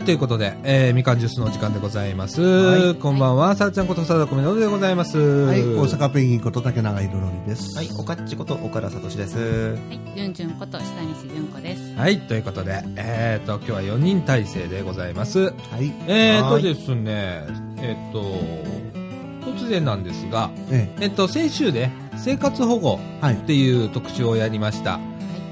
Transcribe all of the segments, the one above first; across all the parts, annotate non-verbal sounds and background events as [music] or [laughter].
はい、ということで、えー、みかんジュースのお時間でございます。はいこんばんは、さらちゃんことさだこめのるでございます。はい、大阪ペンギンこと竹永いろのりです。はい、おかっちこと岡田聡です。はい、じゅんじゅんこと下西じゅんこです。はい、ということで、えーと、今日は4人体制でございます。はい。えーとはいですね、えーと、突然なんですが、ええっと、先週で、生活保護え、はいっ。ていう特集をやりました。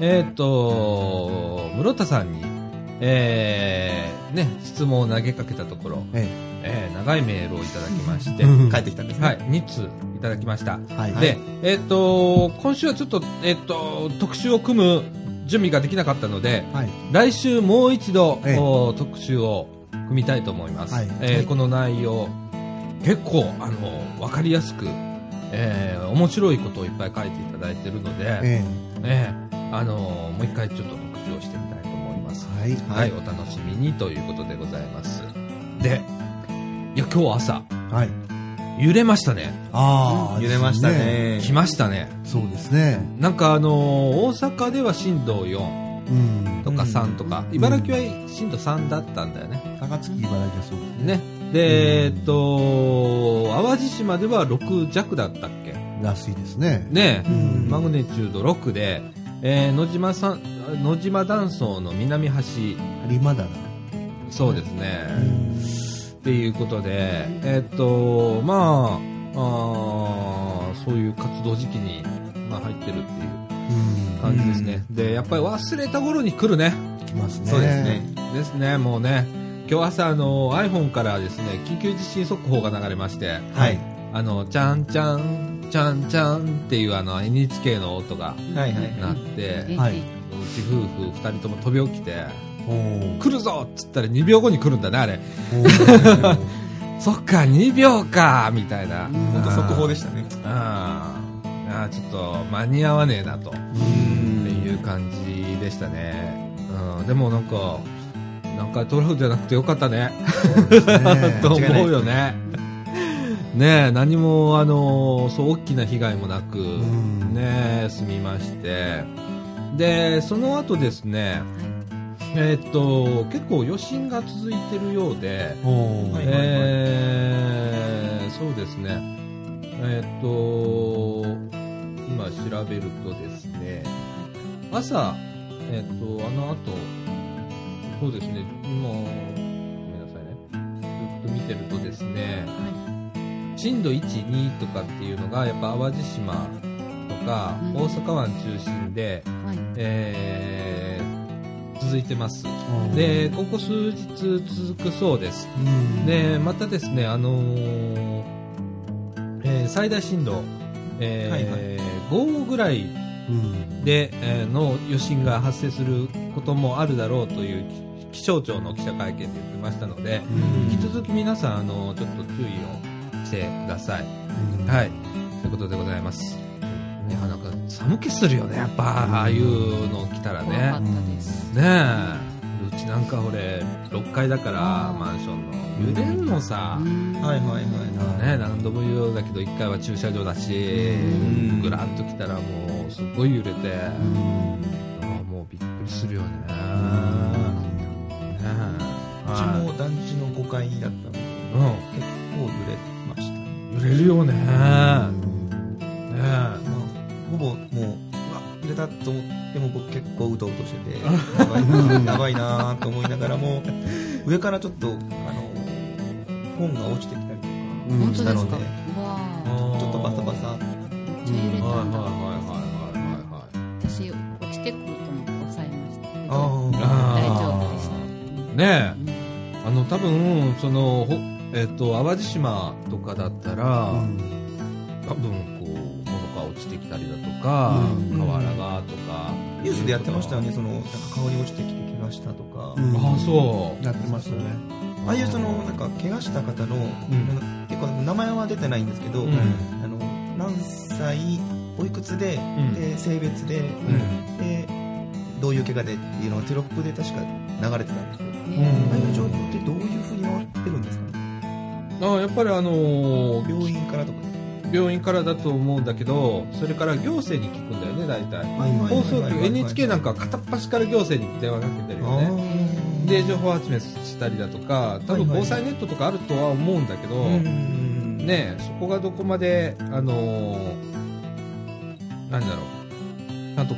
えっと、室田さんに、えー、ね、質問を投げかけたところ、ええー長いメールをいただきまして、うん帰ってきたんですね。はい、2通いただきました。えはい。で、えっと、今週はちょっと、えっと、特集を組む準備ができなかったので、はい。来週もう一度、ええお特集を組みたいと思います。はいえーこの内容、結構、あの、わかりやすく、えー面白いことをいっぱい書いていただいているので、えええあのもう一回ちょっとはい。はい、お楽しみにということでございます。で、いや、今日朝、はい。揺れましたね。ああ、揺れましたね。来ましたね。そうですね。なんかあの大阪では震度4うん。とか3とか、うん茨城は震度3だったんだよね。高槻茨城はそうですね。ね。で、えっと、淡路島では6弱だったっけ？らしいですね。ねう、んマグネチュード6で、えー野島さん、野島断層の南端、有馬だな。そうですね。うんっていうことで、えっと、まあ、あーそういう活動時期に、まあ、入ってるっていううん。感じですね。で、やっぱり忘れた頃に来るね。来ますね。そうですね。。ですね、もうね。今日朝、あの、iPhone からですね、緊急地震速報が流れまして、はい。あの、ちゃんちゃん、ちゃんちゃんっていうあの、NHK の音が。鳴って、えはいうち夫婦二人とも飛び起きて、来るぞっつったら2秒後に来るんだね、あれ。[laughs] そっか、2秒かみたいな。本当速報でしたね。あーあー、ちょっと間に合わねえなと。うっていう感じでしたね。うん、でもなんか、なんかトラフじゃなくてよかったね。[laughs] とね思うよね。ねえ、何も、あの、そう、大きな被害もなく、んねえ、済みまして。で、その後ですね、えーっと、結構余震が続いてるようで、えーそうですね。えーっと、今調べるとですね、朝、えーっと、あの後、そうですね、今、ごめんなさいね。ずっと見てるとですね、震度1、2とかっていうのが、やっぱ淡路島とか、うん大阪湾中心で、はい。えー続いてます。うんで、ここ数日続くそうです。うんで、またですね、あのーえー最大震度、えーはいはい5ぐらいうんで、えーの余震が発生することもあるだろうという気象庁の記者会見で言ってましたので、うん引き続き皆さん、あのちょっと注意をしてください。うんはい。ということでございます。ね、なんか寒気するよね、やっぱ、ああいうの来たらね怖か。ったです。ねえ。うちなんか俺、6階だから、マンションの。揺れんのさ。うんはいはいはい。ね、何度も言うようだけど1階は駐車場だし、んグランと来たらもうすごい揺れて、もうびっくりするよね。ねうちも団地の5階だったので、うん結構揺れましたね。揺れるよね。ねまあ、ほぼもう、うわ、揺れたと思っても僕結構うとうとしてて、[laughs] やばいな、やばいなと思いながらも、上からちょっと、あの、本が落ちてきたりとか。したのでうわか、ちょっとバサバサ。ーめっちゃ揺れたんだ。はいはいはいはいはいはい。私、落ちてくると思って抑えましたけど。ああー大丈夫でした。ねうんえ、あの、多分、その、ほえっ、と、淡路島とかだったら、多分、こう、物が落ちてきたりだとか、うん瓦がとか。ニュースでやってましたよね、その、なんか顔に落ちてきて怪我したとか。うんああ、そう。やってましたね。ああいうその、なんか、怪我した方の、結構名前は出てないんですけど、うんあの、何歳、おいくつで、んで、性別で、うんで、どういう怪我でっていうのがテロップで確か流れてたんですよ。うんああいう状況ってどういう風に回ってるんああやっぱりあのー病院からとか。病院からだと思うんだけど、それから行政に聞くんだよね、大体。放送局、NHK なんかは片っ端から行政に電話かけてるよね。で情報集めしたりだとか多分防災ネットとかあるとは思うんだけど、うんねそこがどこまであのーなんだろうちゃんと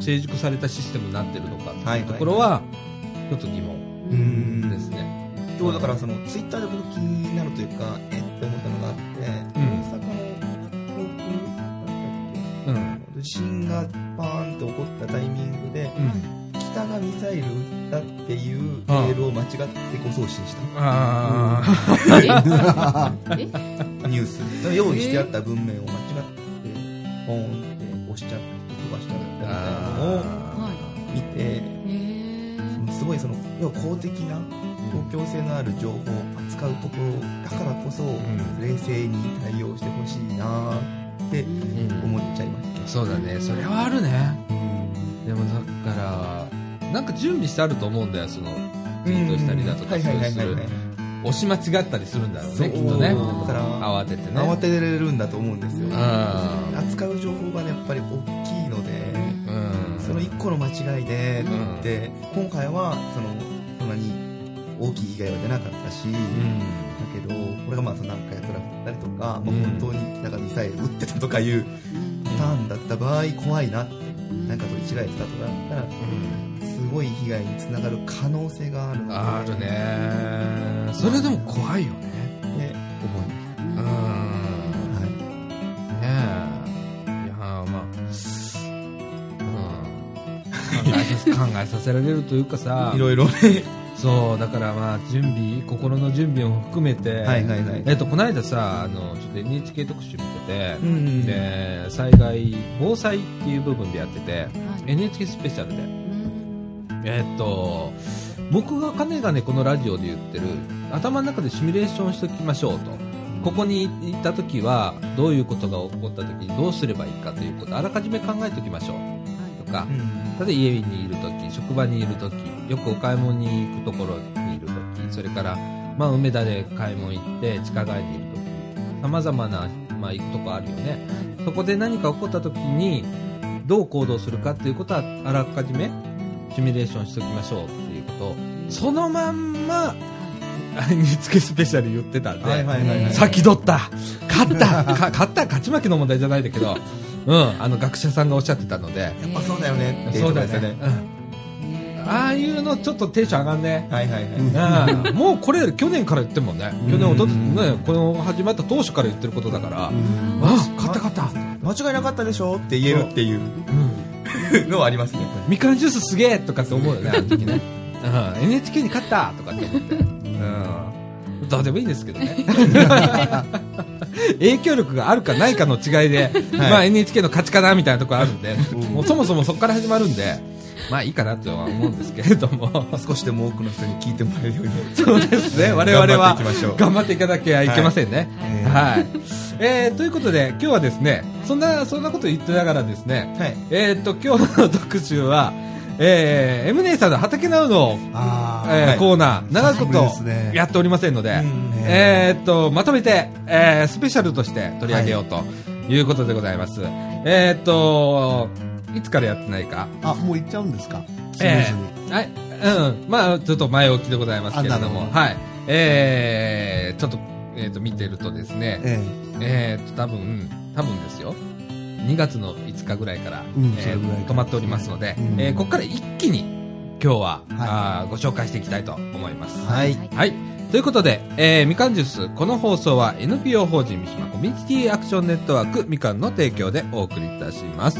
成熟されたシステムになってるのかってはいいうところはちょっと疑問うんですね。今日だからそのツイッターで僕気になるというかえって思ったのがあって、うん。大阪の航空だったっうん。け地震がパーンと起こったタイミングでうん。北がミサイル撃ったっていうメールを間違って誤送信した。あえ？[laughs] ニュース。用意してあった文面を間違ってポーンって押しちゃって飛ばしちゃったみたいなのをは見てすごいその要は公的な公共性のある情報を扱うところだからこそ、ん。冷静に対応してほしいなって思っちゃいました、そうだね。それはあるね。でもだからなんか準備してあると思うんだよ。そのツイートしたりだとかはいはいはいはいす押し間違ったりするんだろうそうねきっとね。だから慌ててね。慌てれるんだと思うんですよ、うん。扱う情報がねやっぱり大きいので、うん。その1個の間違いでうん。って、今回はそのそんなに大きい被害は出なかったし、だけどこれがまあ何回トラフだったりとか、まあ、うん本当になんかミサイル撃ってたとかいうパターンだった場合怖いなってなんかと一概したとかだったらうん。すごい被害につながる可能性がある。あるね。それでも怖いよね。ね。思い。まうん。はい。ねえ。いやまあ。うん。考えさせ [laughs] 考えさせられるというかさ。いろいろねそうだからまあ準備心の準備も含めて。はいはいはい。えっとこの間さあのちょっと NHK 特集見てて、うんで災害防災っていう部分でやっててはい。NHK スペシャルで。うん。えっと僕がかねがねこのラジオで言ってる頭の中でシミュレーションしておきましょうと。ここに行った時はどういうことが起こった時にどうすればいいかということをあらかじめ考えておきましょう。とか。例えば家にいる時職場にいる時よくお買い物に行くところにいる時それから、まあ、梅田で買い物行って地下街にいる時さまざまな、まあ、行くとこあるよね。そこで何か起こった時にどう行動するかっていうことはあらかじめシミュレーションしておきましょうっていうこと。をそのまんま NHK スペシャル言ってたんで、先取った。勝った。か勝った。勝ち負けの問題じゃないんだけど、うん、あの学者さんがおっしゃってたので。やっぱそうだよね。っていそうだね、うん、ああいうのちょっとテンション上がんね。はいはいはい。うん。もうこれ去年から言ってんもんね。去年おとねこの始まった当初から言ってることだから、あ勝った勝った、間違いなかったでしょって言えるっていう。うん、のはありますね。みかんジュースすげえとかって思うよねあの時ね、うん、NHK に勝ったとかって思って、うん、どうでもいいんですけどね。[laughs] 影響力があるかないかの違いで、[laughs] まあ NHK の勝ちかなみたいなところあるんで、もうそもそもそこから始まるんでまあいいかなとは思うんですけれども。[laughs] 少しでも多くの人に聞いてもらえるように。そうですね。我々は頑張っていかなきゃいけませんね。はい。はい、えーということで今日はですねそんなそんなこと言ってながらですねはい。えーっと今日の特集はえー、M 姉さんの畑なうの、あえーはい。コーナー長いことやっておりませんので、うんえーっとまとめて、えースペシャルとして取り上げようとい。うことでございます、えーっといつからやってないか？あ、もう行っちゃうんですか？スムえーズに。ーはい、うん、まあ、ちょっと前置きでございますけれども、あなるほど。はい、えー、ちょっと、えっ、と、見てるとですね、ええ。ー、と、多分、多分ですよ、2月の5日ぐらいから、うんえー止まっておりますので、うんえーここから一気に、今日は、あーご紹介していきたいと思います。はいはい。ということで、えー、みかんジュース、この放送は NPO 法人三島コミュニティアクションネットワークみかんの提供でお送りいたします。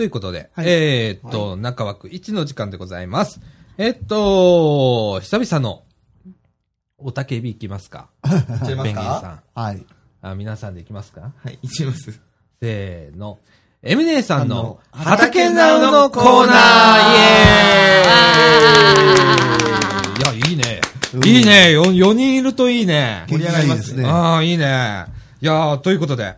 ということで、はいえーっと、中枠1の時間でございます。えっと、久々の、おたけびいきますか？いっちゃいますペンギンさかん。はい。あ、皆さんでいきますか？はいいっちゃいますせーの。エミネさんのあ畑ナウのコーナーイエーイいや、いいね。いいね。4, 4人いるといいね。盛り上がりますね。ああ、いいね。いやー、ということで。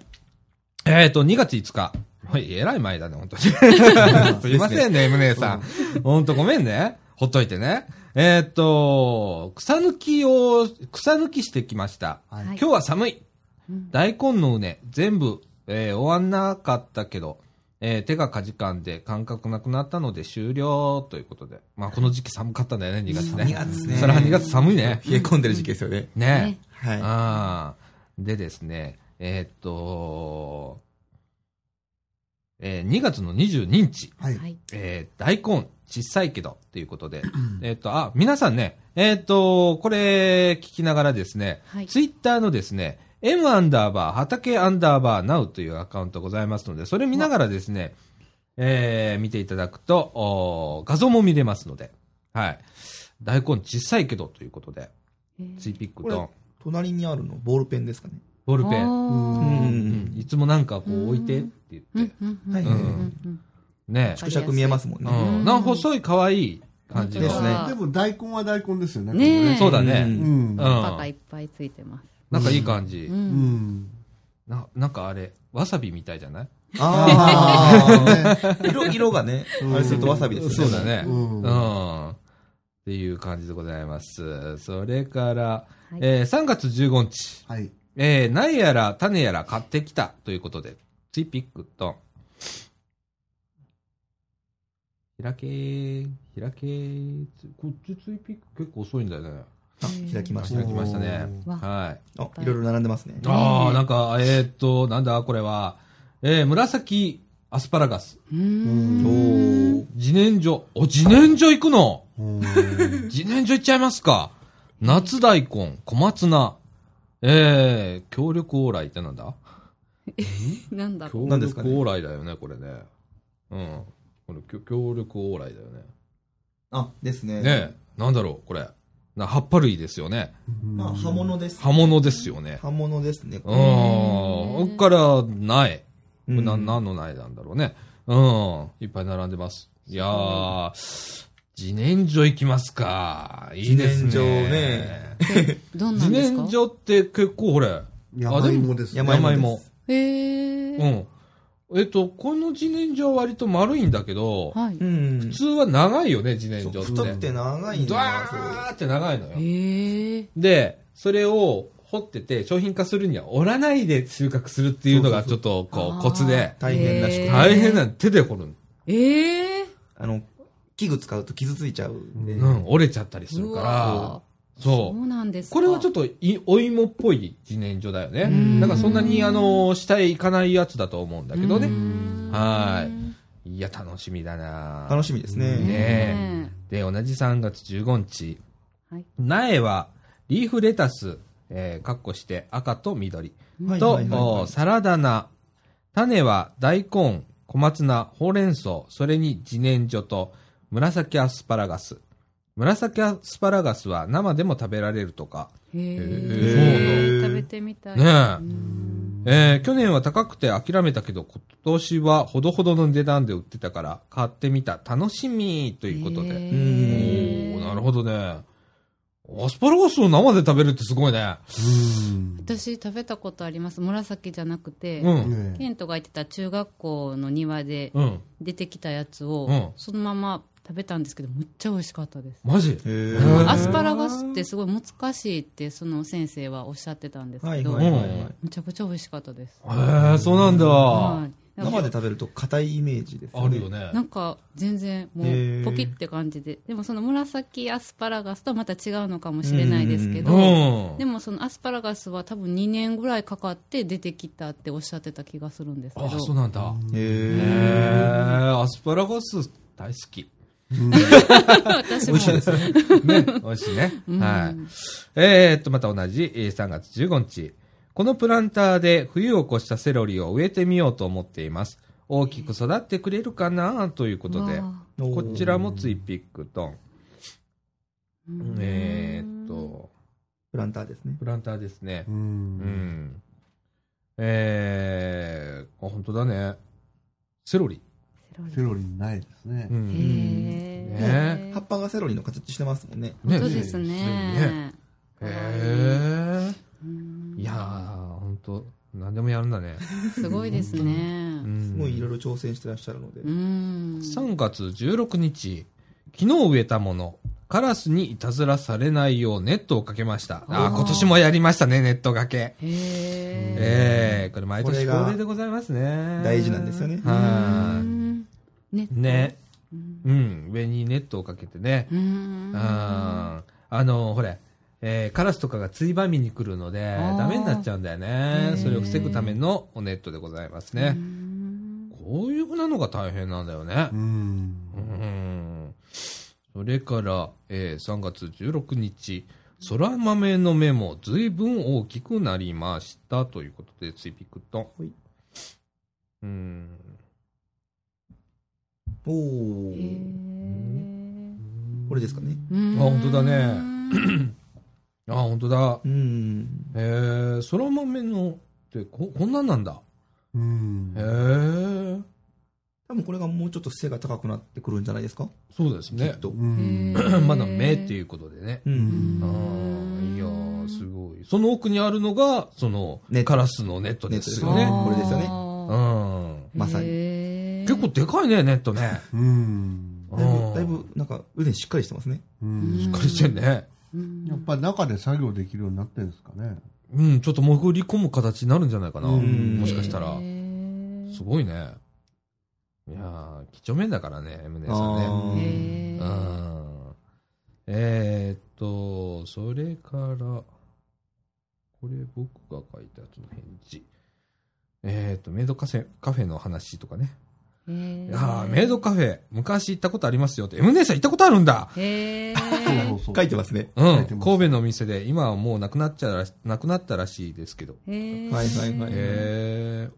えっ、と、2月5日。はい、えらい前だね、本当に。[laughs] すいませんね、M 姉さん。ほんとごめんね。ほっといてね。えっ、と、草抜きを、草抜きしてきました。はい今日は寒い。うん大根の畝、全部、えー終わんなかったけど、えー手がかじかんで感覚なくなったので終了ということで。まあ、この時期寒かったんだよね、2月ね。2月ね。それは2月寒いね。冷え込んでる時期ですよね。ねねはい。ああ。でですね、えーっと、えー2月の22日、はい。はい。えー大根、小さいけど、ということで、えーっと、あ、皆さんね、えーっと、これ聞きながらですね、はい。ツイッターのですね、m アンダーバー、畑アンダーバー、ナウというアカウントございますので、それ見ながらですね、えー見ていただくと、お画像も見れますので、はい。大根小さいけどということで、ツイピックこと隣にあるの、ボールペンですかね。ボールペン、ううんん。いつもなんかこう置いてって言って、はいうんね縮尺見えますもんうね。ん、な細い可愛い感じの。ですねでも大根は大根ですよね。ねえそうだね。ううん。パがいっぱいついてます。なんかいい感じ。う。うんん。ななんかあれ、わさびみたいじゃない？ああ、[laughs] 色、色がね、うんあれするとわさびですね。そうだね。ううんん。っていう感じでございます。それから、はいえー3月15日、はい。えー、苗やら種やら買ってきたということで、ツイピックと、開けー、開けー、つこっちツイピック結構遅いんだよね。あ、開きました開。きましたね。わはい。あ、いろいろ並んでますね。ああ、なんか、えーっと、なんだこれは、えー、紫アスパラガス、うおん。ー。自然薯。お、自然薯行くの？うん自然薯行っちゃいますか。夏大根、小松菜、えー、協力往来ってなんだ？[laughs] なんだろう。協力何ですかね往来だよね、これね。うん。これ、協協力往来だよね。あ、ですね。ねえ、なんだろう、これ。な葉っぱ類ですよね。まあ、刃物です。葉物ですよね。刃物ですね。うん。こっから、苗。うんな何の苗なんだろうね。うん。いっぱい並んでます。いやー、自然薯行きますか。いいですね。自然薯ねどんな自んですか？然薯って結構、ほれ。山芋ですね。山芋山です芋。へー。うん。えっと、この自然薯は割と丸いんだけど、はい。うん。普通は長いよね、自然薯って。太くて長いんドだワーって長いのよ。へー。で、それを掘ってて商品化するには折らないで収穫するっていうのがちょっとこうコツで、大変らしく大変なの手で掘るの。えー。あの、器具使うと傷ついちゃうんで。うん、折れちゃったりするうかわら、そそうう。なんですか。これはちょっといお芋っぽい自然薯だよねん。だからそんなにあの、下へ行かないやつだと思うんだけどうね。んはーいや、楽しみだな楽しみですね。ねねで、同じ3月15日。はい苗は、リーフレタス、えー、かっこして赤と緑。はいと、はいはいはいおサラダ菜。種は大根、小松菜、ほうれん草、それに自然薯と紫アスパラガス。紫アスパラガスは生でも食べられるとか。へへーー食べてみたい。ねえうんえー去年は高くて諦めたけど、今年はほどほどの値段で売ってたから、買ってみた。楽しみということで。へおなるほどね。アスパラガスを生で食べるってすごいね。うん。私食べたことあります。紫じゃなくて、うん。ケントが行ってた中学校の庭でうん。出てきたやつを、うんそのまま食べたんですけど、むっちゃ美味しかったです。マジ？アスパラガスってすごい難しいってその先生はおっしゃってたんですはいけど、はいはいはい。むちゃくちゃ美味しかったです。へえ、そうなんだ。はい生で食べると硬いイメージですあるよ。ね。なんか全然もうポキって感じで、でもその紫アスパラガスとはまた違うのかもしれないですけうど、ん。でもそのアスパラガスは多分2年ぐらいかかって出てきたっておっしゃってた気がするんですけど、あ、そうなんだ。へえ、アスパラガス大好き。[laughs] 私も美味しいですね。ね、美味しいね。うんはい。えー、っと、また同じえー3月15日。このプランターで冬を越したセロリを植えてみようと思っています。大きく育ってくれるかなということで、わこちらもツイピックと、あうんえー、っと、プランターですね。プランターですねう。。うんん。えー、あ、本当だね。セロリ。セロリセロリないですねう。ん。へね葉っぱがセロリの形してますもんね。ね本当ですね。へえ。うんいやー、ほんと、何でもやるんだね。すごいですうね。んすごいいろいろ挑戦してらっしゃるので。うん。3月16日、昨日植えたもの、カラスにいたずらされないようネットをかけました。あー今年もやりましたね、ネットかけ。へえ。ええこれ毎年恒例でございますね。大事なんですよね。はうんね。い。ね。うん。うん、上にネットをかけてね。うん。ああの、ほれ、えーカラスとかがついばみに来るので、ダメになっちゃうんだよねそれを防ぐためのネットでございますね。うんこういうふうなのが大変なんだよねう。ん。うん。それから、えー3月16日、空豆の目も随分大きくなりましたということで、ツイピクトン。はいうん。おへー。ーこれですかね。うんあ本当だね。[clears throat] あ、本当だ。うん。えー、空豆のってこ、こんなんなんだ。うんへえ。多分これがもうちょっと背が高くなってくるんじゃないですか？そうですねきっ。と。[clears throat] まだ目っていうことでね。う。うんんああ、いやー、すごい。その奥にあるのが、そのネッ、トカラスのネットですよね。これですよねうん。まさに構でかいね、ネットね。うん。だいぶ、だいぶ、なんか、腕しっかりしてますね。うんしっかりしてんね。やっぱり中で作業できるようになってるんですかね。うん、ちょっと潜り込む形になるんじゃないかな。うんもしかしたら。へすごいね。いやー、几帳面だからね、ムネさんね。うん。えー、っと、それから、これ僕が書いたやつの返事。えー、っと、メイドカフェカフェの話とかね。へああ、メイドカフェ、昔行ったことありますよって。M 姉さん行ったことあるんだ。書いてますね。うん。神戸のお店で、今はもうなくなっちゃらし、なくなったらしいですけど。えはいはいはいえ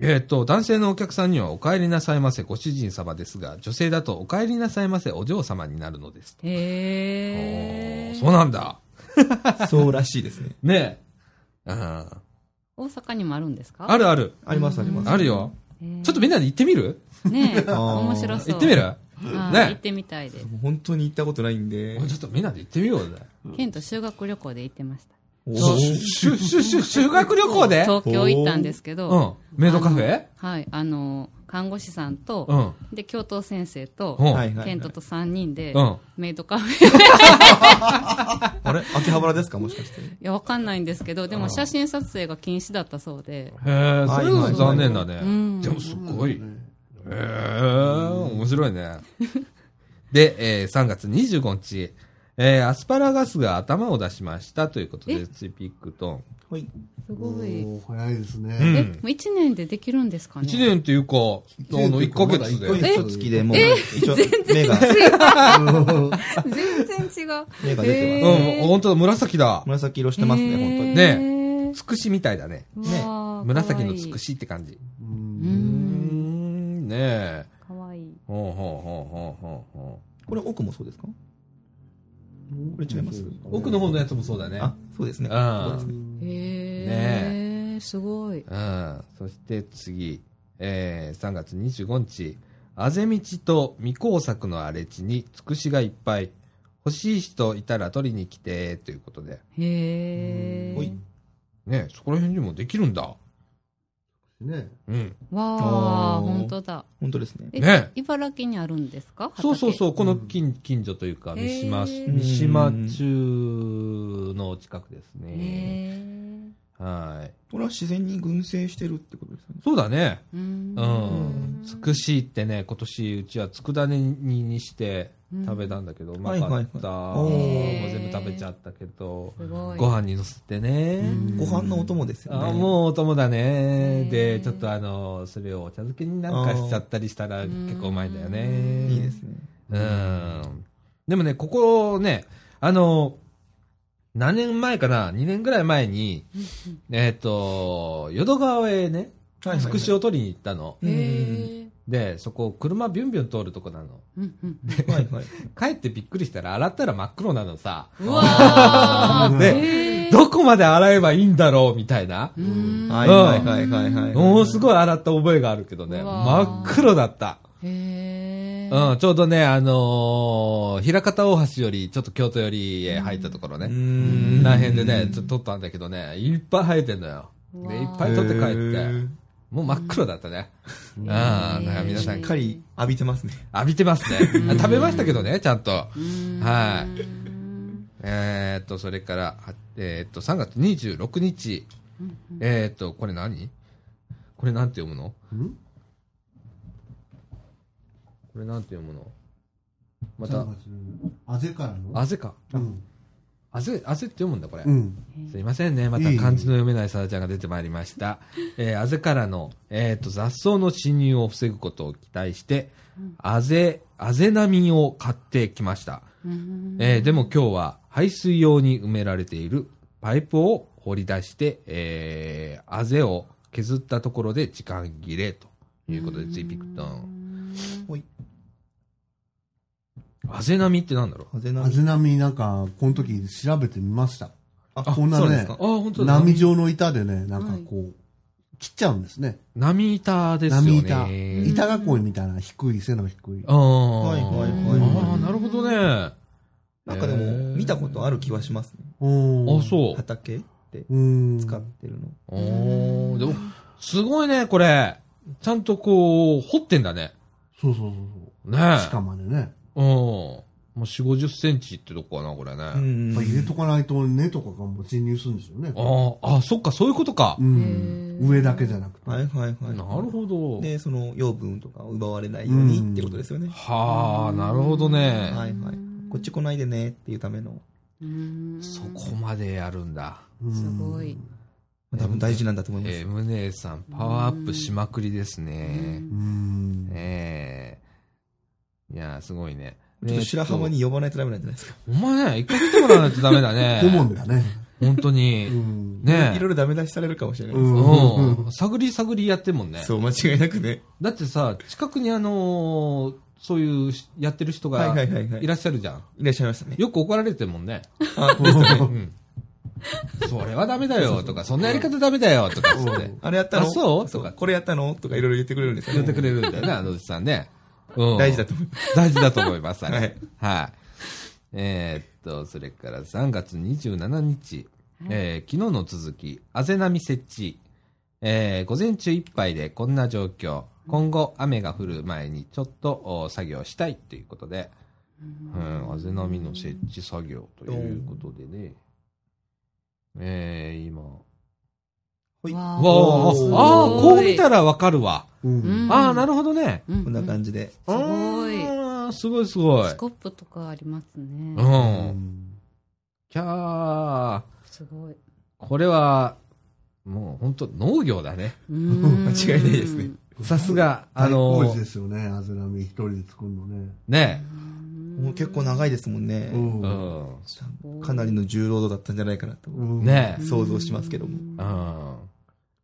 ー、えーっと、男性のお客さんにはお帰りなさいませご主人様ですが、女性だとお帰りなさいませお嬢様になるのです。へえそうなんだ。[laughs] そうらしいですね。ねえ。うん大阪にもあるんですか？あるある。ありますあります。あるよ。ちょっとみんなで行ってみる？ねえ [laughs] 面白そう。行ってみる？はいね行ってみたいです。本当に行ったことないんで。ちょっとみんなで行ってみようぜ。ケント修学旅行で行ってました修学旅行で？東京行ったんですけど、うん。メイドカフェ？はいあの看護師さんと、うん。で教頭先生と、うん。はいはいはいケントと3人で、うん。メイドカフェ [laughs] あれ？秋葉原ですか？もしかして。いやわかんないんですけどでも写真撮影が禁止だったそうでへえ、それは残念だね。うんでもすごい。へえ、面白いね。[laughs] で、えー3月25日、えーアスパラガスが頭を出しましたということで、え？ツイピックトン。はい。すごい早いですうんね。えもう1年でできるんですかね？1年っていうか、あの、1ヶ月で。月一月でもう、一応、目が、全然違う目が出てうます。ん、本当だ、紫だ。紫色してますね、本当に。ねつくしみたいだね。ね紫のつくししって感じ。ううんーん、ねえ。かわいいほうほうほうほうほうほこれ奥もそうですか？これ違いますう。奥の方のやつもそうだね。あ、そうですね。あそうですねへえすごいうん。そして次、えー、3月25日、あぜ道と未工作の荒れ地につくしがいっぱい。欲しい人いたら取りに来て、ということで。へえねそこら辺にもできるんだ。ね。うん。わあ本当だ。本当ですね。えね。茨城にあるんですか？そうそうそう、このうん。近近所というか、三島、うん。三島中の近くですへね。えはい。これは自然に群生してるってことですよね。そうだね。うんうん。つくしってね、今年うちは佃煮にして食べたんだけど、うまかった。はいはいはいもう全部食べちゃったけど、すご飯にのせてね。ご飯のお供ですよね。あもうお供だね。で、ちょっとあの、それをお茶漬けになんかしちゃったりしたらー結構うまいんだよね。いいですね。うん。でもね、ここね、あの、何年前かな ?2 年ぐらい前に、えっ、と、淀川へね、はいつくしを取りに行ったの。で、そこ、車ビュンビュン通るとこなの。うんうんはいはい。[laughs] 帰ってびっくりしたら、洗ったら真っ黒なのさ。うわー [laughs] でどこまで洗えばいいんだろう？みたいな。はいはいはいはいはい。もうすごい洗った覚えがあるけどね、真っ黒だった。へうん、ちょうどね、あのー、平方大橋より、ちょっと京都よりへ入ったところね。ううん。んら辺でね、ちょっと撮ったんだけどね、いっぱい生えてんのよ。で、いっぱい撮って帰って、もう真っ黒だったね。うん、だから皆さん。しっかり浴びてますね。浴びてますね。食べましたけどね、ちゃんと。うん。はい。えーっと、それから、はえーっと、3月26日。えーっと、これ何？これなんて読むの？んこれなんて読むの？ま3た、月あぜからの？あぜか。うん。あぜ、あぜって読むんだ、これ。うん。すいませんね。また漢字の読めないさだちゃんが出てまいりました。[laughs] えー、あぜからの、えっ、と、雑草の侵入を防ぐことを期待して、あぜ、あぜ波を買ってきました。うんえーでも今日は排水用に埋められているパイプを掘り出して、えー、あぜを削ったところで時間切れということで、ついピクトン。ほい。あぜ波ってなんだろう風あぜ波なんか、この時調べてみました。あ、こんなねそうですか？あ、。本当だ。波状の板でね、なんかこう、切っちゃうんですね。波板ですよ波ね。板。板囲いみたいな低い、背の低い。ああ、はいはいはいああ、なるほどね。なんかでも、見たことある気はしますね。おあ、そう。畑でうん。使ってるの。おーでも、すごいね、これ。ちゃんとこう、掘ってんだね。そうそうそうねそう。鹿までね。うん。もう4、50センチってとこかな、これね。うんやっぱ入れとかないと根とかがもう侵入するんですよね。ああ、あ、そっか、そういうことかう。ん。上だけじゃなくて。はいはいはい。なるほど。で、その養分とかを奪われないようにってことですよね。はあ、なるほどね。はいはい。こっち来ないでねっていうための、うんそこまでやるんだ。うんすごい。多分大事なんだと思います。えー、ムネさん、パワーアップしまくりですね。うん。ええいやー、すごいね。ちょっと白浜に。に呼ばないとダメなんじゃないですか？お前ね、一回来てもらわないとダメだね。[laughs] 顧問だね。本当うに。ん。ねいろいろダメ出しされるかもしれないです。うんうん。探り探りやってんもんね。そう、間違いなくね。だってさ、近くにあのーそういうしやってる人はいがはいはいはい。いらっしゃるじゃん。いらっしゃいましたね。よく怒られてるもんね。あ、ですね。うん。それはダメだよとか、そんなやり方ダメだよとかあれやったの？あそう？とかこれやったの？とかいろいろ言ってくれるんですよね。言ってくれるんだよね、あのおじさんね。うん。大事だと思いま [laughs] 大事だと思います。はい。はい。えーっと、それから3月27日、えー昨日の続き、あぜ波設置。えー午前中いっぱいでこんな状況。今後雨が降る前にちょっとお作業したいということで、うん、あぜ波の設置作業ということでね。えー、今。ほいわわあ、ああ、こう見たらわかるわ。うん。ああ、なるほどね。うんこんな感じで。すごいあーすごいすごいス。コップとかありますう。ね。うんん。キャー。すごい。これは、もう本当農業だね。間違いないですね。さすが、ああののー、ですよね、あぜ波一人で作るのね。ねもう結構長いですもんね。うんうん。かなりの重労働だったんじゃないかなとうんね想像しますけども。うん。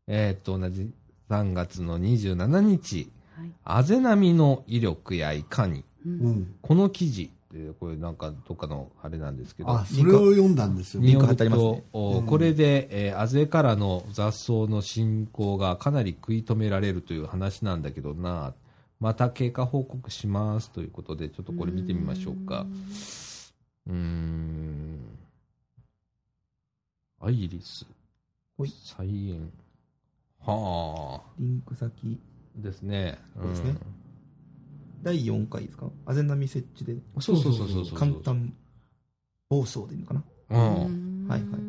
えーっと、同じ3月の27日、はいあぜ波の威力やいかに、うん。この記事って、これなんかどっかのあれなんですけど、あ、それを読んだんですよ。リンク貼によるってありますねと、おうんこれで、えー、あぜからの雑草の進行がかなり食い止められるという話なんだけどな、また経過報告しますということで、ちょっとこれ見てみましょうか。うーん。アイリス。菜園。はリンク先、あ。ですね。そうですね第4回ですか？あぜ波設置で、うん。そうそうそうそうそう。簡単暴走でいいのかな？うん。はいはいはい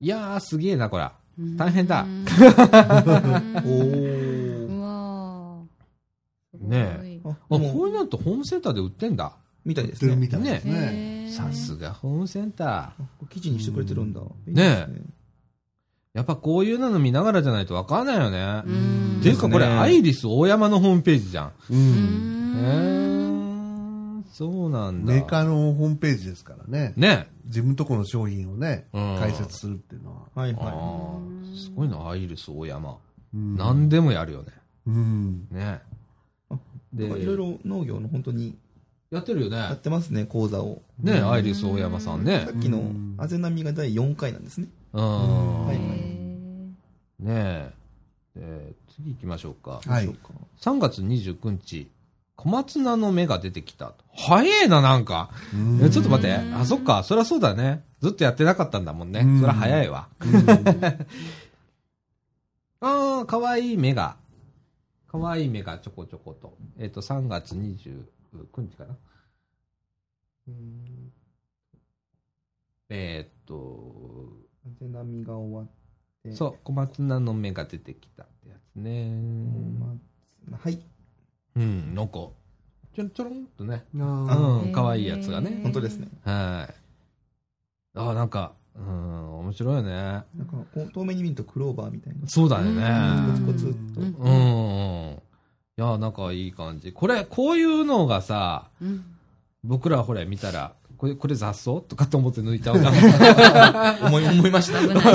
いやー、すげえな、これ。大変だおうー。わーねあ、あ、こもう、ういうのってホームセンターで売ってんだ。みたいです売ってるみね。たいですね。さすがホームセンター。あ記事にしてくれてるんだ。ねですやっぱこういうの見ながらじゃないとわかんないよね。うんっていうかこれ、アイリス大山のホームページじゃん。う。うんんへー、そうなんだ。メーカーのホームページですからね。ね。自分とこの商品をね、うん解説するっていうのは。はいあはーすごいな、アイリス大山。うん何でもやるよね。うん。ね。い。で、いろいろ農業の本当にやってるよねやっ。てますね、講座を。ね、アイリス大山さんねさ。っきのうんあぜ波が第4回なんですね。うん。はいねえ。で次行きましょうか。はいどうしようか3月29日、小松菜の芽が出てきた。早えな、なんか。えちょっと待って。あ、そっか。そりゃそうだね。ずっとやってなかったんだもんね。うんそりゃ早いわ。[laughs] あー、かわいい芽が。かわいい芽がちょこちょこと。えっ、と、3月29日かな。えっ、と、風波が終わって。そう、小松菜の芽が出てきたってやつね。まはい。うん、なんか、ちょろちょろんとね。あうん、かわいいやつがね。本当ですね。はい。ああ、なんか、うん、面白いよね。なんか、こう遠目に見るとクローバーみたいな。そうだよコね。ツコツっと。うんうん。いや、なんかいい感じ。これ、こういうのがさ、うん僕らほれ見たら、これ、これ雑草？とかと思って抜いちゃうじゃん。[laughs] 思い、思いました。危ない。見分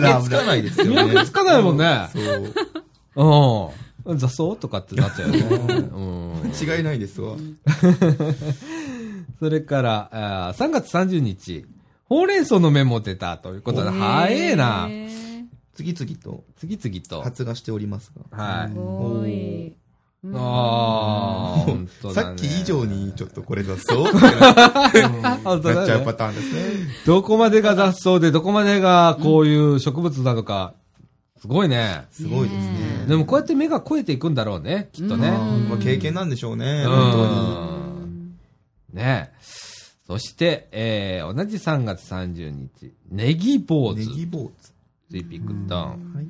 けつかないですよね。見分けつかないもんねそう。うん。雑草とかってなっちゃうよね。うん。違いないですわ。[laughs] それから、あー3月30日、ほうれん草の芽も出たということで、早えな。次々と次々と。発芽しておりますが。はい。ああ、さっき以上にちょっとこれ雑草 [laughs] 本当だねなっちゃうパ。ターンですね。どこまでが雑草で、どこまでがこういう植物なのか、すごいね。すごいですね。でもこうやって芽が肥えていくんだろうね、きっとね。うんまあ経験なんでしょうね。うん本うんねそして、えー、同じ3月30日、ネギ坊当に。主。ネギ坊主。ツイピックダウン。はい。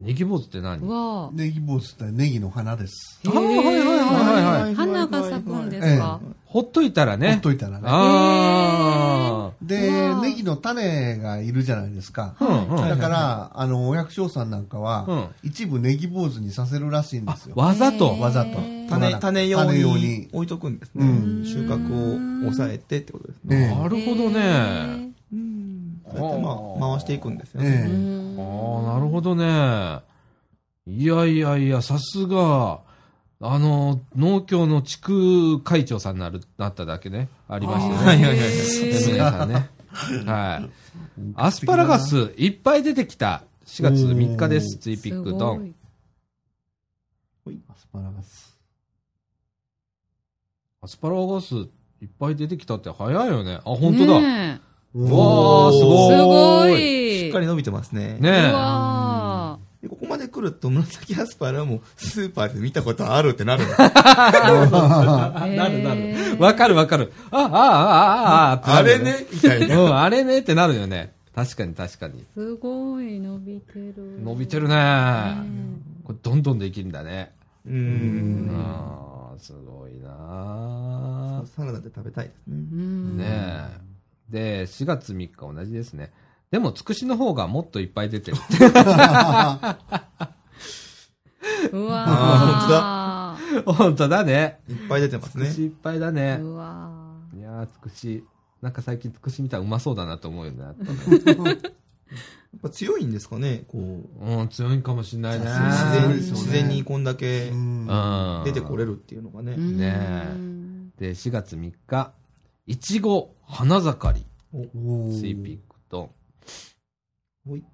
ネギ坊主って何？うわネギ坊主ってネギの花です。あーはいはいはいはいはい。花が咲くんですか？ほっといたらほっね。といたらね。あでネギの種がいるじゃないですか。あ。うんうん。だから、あの、お百姓さんなんかは、うん一部ネギ坊主にさせるらしいんですよ。わざと？わざと種、種用種用にに置いとくんですね。うん収穫を抑えてってことですね。ええなるほどね。うん。そうやってまあ、回していくんですよえね。えああ、なるほどね。いやいやいや、さすが、あの、農協の地区会長さんになる、なっただけね、ありましたね。はいはいはいはい。皆さんね。[laughs] はい。アスパラガス、いっぱい出てきた。4月3日です、ツイピックドン。アスパラガス。アスパラガス、いっぱい出てきたって早いよね。あ、本当だ。ねうわー、すえごい。すごい。しっかり伸びてますね。うねここまで来ると紫アスパラもスーパーで見たことあるってなる [laughs] なるなる。わかるわかる。あ、あ、あ、あ、あ、ってなあれね？みたいな。うん、あれね？ってなるよね。確かに確かに。すごい伸びてる。伸びてるね。これどんどんできるんだね。う。うんん、すごいなサラダで食べたいですね。うんねえ。で、4月3日同じですね。でも、つくしの方がもっといっぱい出てる。うわあ [laughs] 本当だね。いっぱい出てますね。つくしいっぱいだね。うわいやー、つくし。なんか最近つくし見たらうまそうだなと思うよね。やっぱ [laughs] 強いんですかね、こう。うん、強いかもしんないね。自然ね自然にこんだけ。出てこれるっていうのがね。ーねうんで、4月3日、いちご花盛り、スイピックと、ほい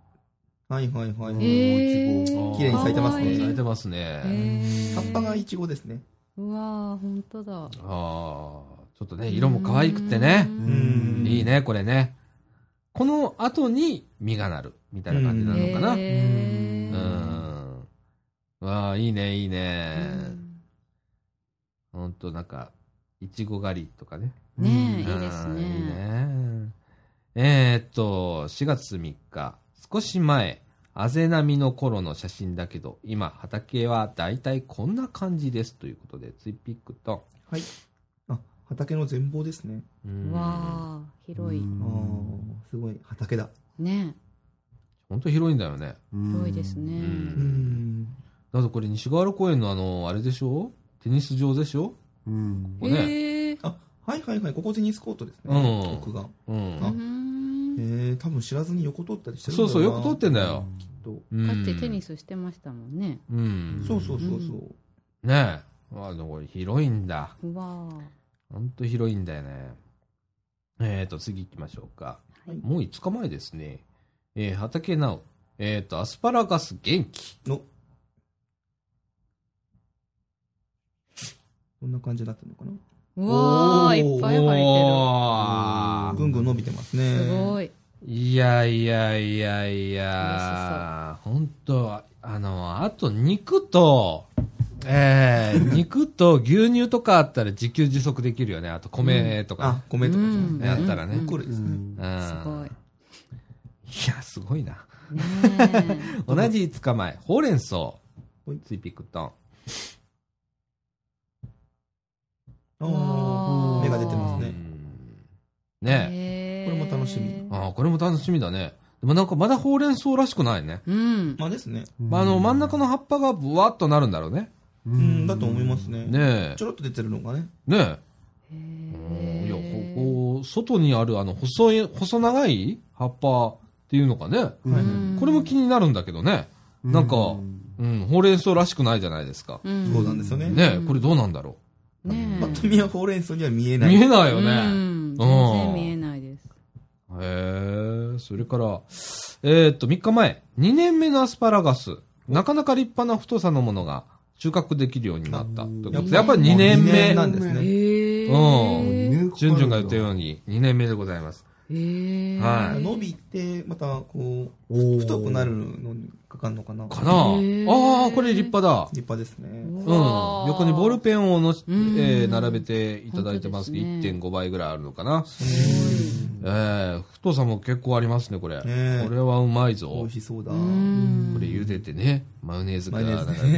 はいはいはい。えー綺麗に咲いてますね咲いてますへね。ー葉っぱがイチゴですね。うわー本当だ。ああ、ちょっとね、色も可愛くってね。うんいいね、これね。この後に実がなる、みたいな感じなのかな。うん。わあ、いいね、いいね。ほんと、なんか、いちご狩りとかね。ねえ、うんいいですいいね。ね。えーっと、4月3日、少し前、あぜ波の頃の写真だけど、今、畑はだいたいこんな感じです。ということで、ツイピックと、はい。あ、畑の全貌ですね。うわー広い。ああ、すごい畑だ。ねほんと広いんだよね。広いですね。う。うんん。だってこれ西河原公園のあの、あれでしょ？テニス場でしょ？うんこれね。へーあ、はいはいはい。ここテニスコートですね。うん奥が。うん。ええ、多分知らずに横通ったりしてるんだそうそう、ろなよく通ってんだよ。きっと。うんかつてテニスしてましたもんね。うん。そうそうそうそう。ねえ。あの、これ広いんだ。うわーほんと広いんだよね。えーと、次行きましょうか。はいもう5日前ですね。えー、畑直。えーと、アスパラガス元気。の、こんな感じだったのかな？うわー、いっぱい入っておーぐんぐん伸びてますね。る。すごい。いやいやいやいや、本当あの、あと肉と、えー、[laughs] 肉と牛乳とかあったら自給自足できるよね。あと米とかあ、米とかね。やったらね。これですね。うんすごい。いや、すごいな。ね [laughs] 同じ5日前、ほうれん草ほい。ツイピクトン。芽が出てますね。ねこれも楽しみああ、これも楽しみだね。でもなんかまだほうれん草らしくないね。うん。まあですね。まあ、あの、真ん中の葉っぱがぶわっとなるんだろうね。ううん、だと思いますね。ねちょろっと出てるのがね。え。ねへえ。いや、ーここ、外にあるあの、細い、細長い葉っぱっていうのかね。うんこれも気になるんだけどね。なんか、うん、ほうれん草らしくないじゃないですか。うんそうなんですよね。ねえ、これどうなんだろねぱっと見はほうれん草には見えう。ない。見えないようね。ん。全然見えないです。へえ、それから、えーっと、3日前、2年目のアスパラガス、なかなか立派な太さのものが収穫できるようになったということで。やっぱり2年二目年なんですね。へうんー。ジュンジュンが言ったように、2年目でございます。へー。はい伸びて、またこう、太くなるのにかかるのかな。かなああ、これ立派だ。立派ですね。うん。横にボールペンをのえー並べていただいてますけど、ね1.5倍ぐらいあるのかな。すえー、太さも結構ありますね、これ。ねえこれはうまい美ぞ味。しそうだ。うんこれ茹でてね、マヨネーズからな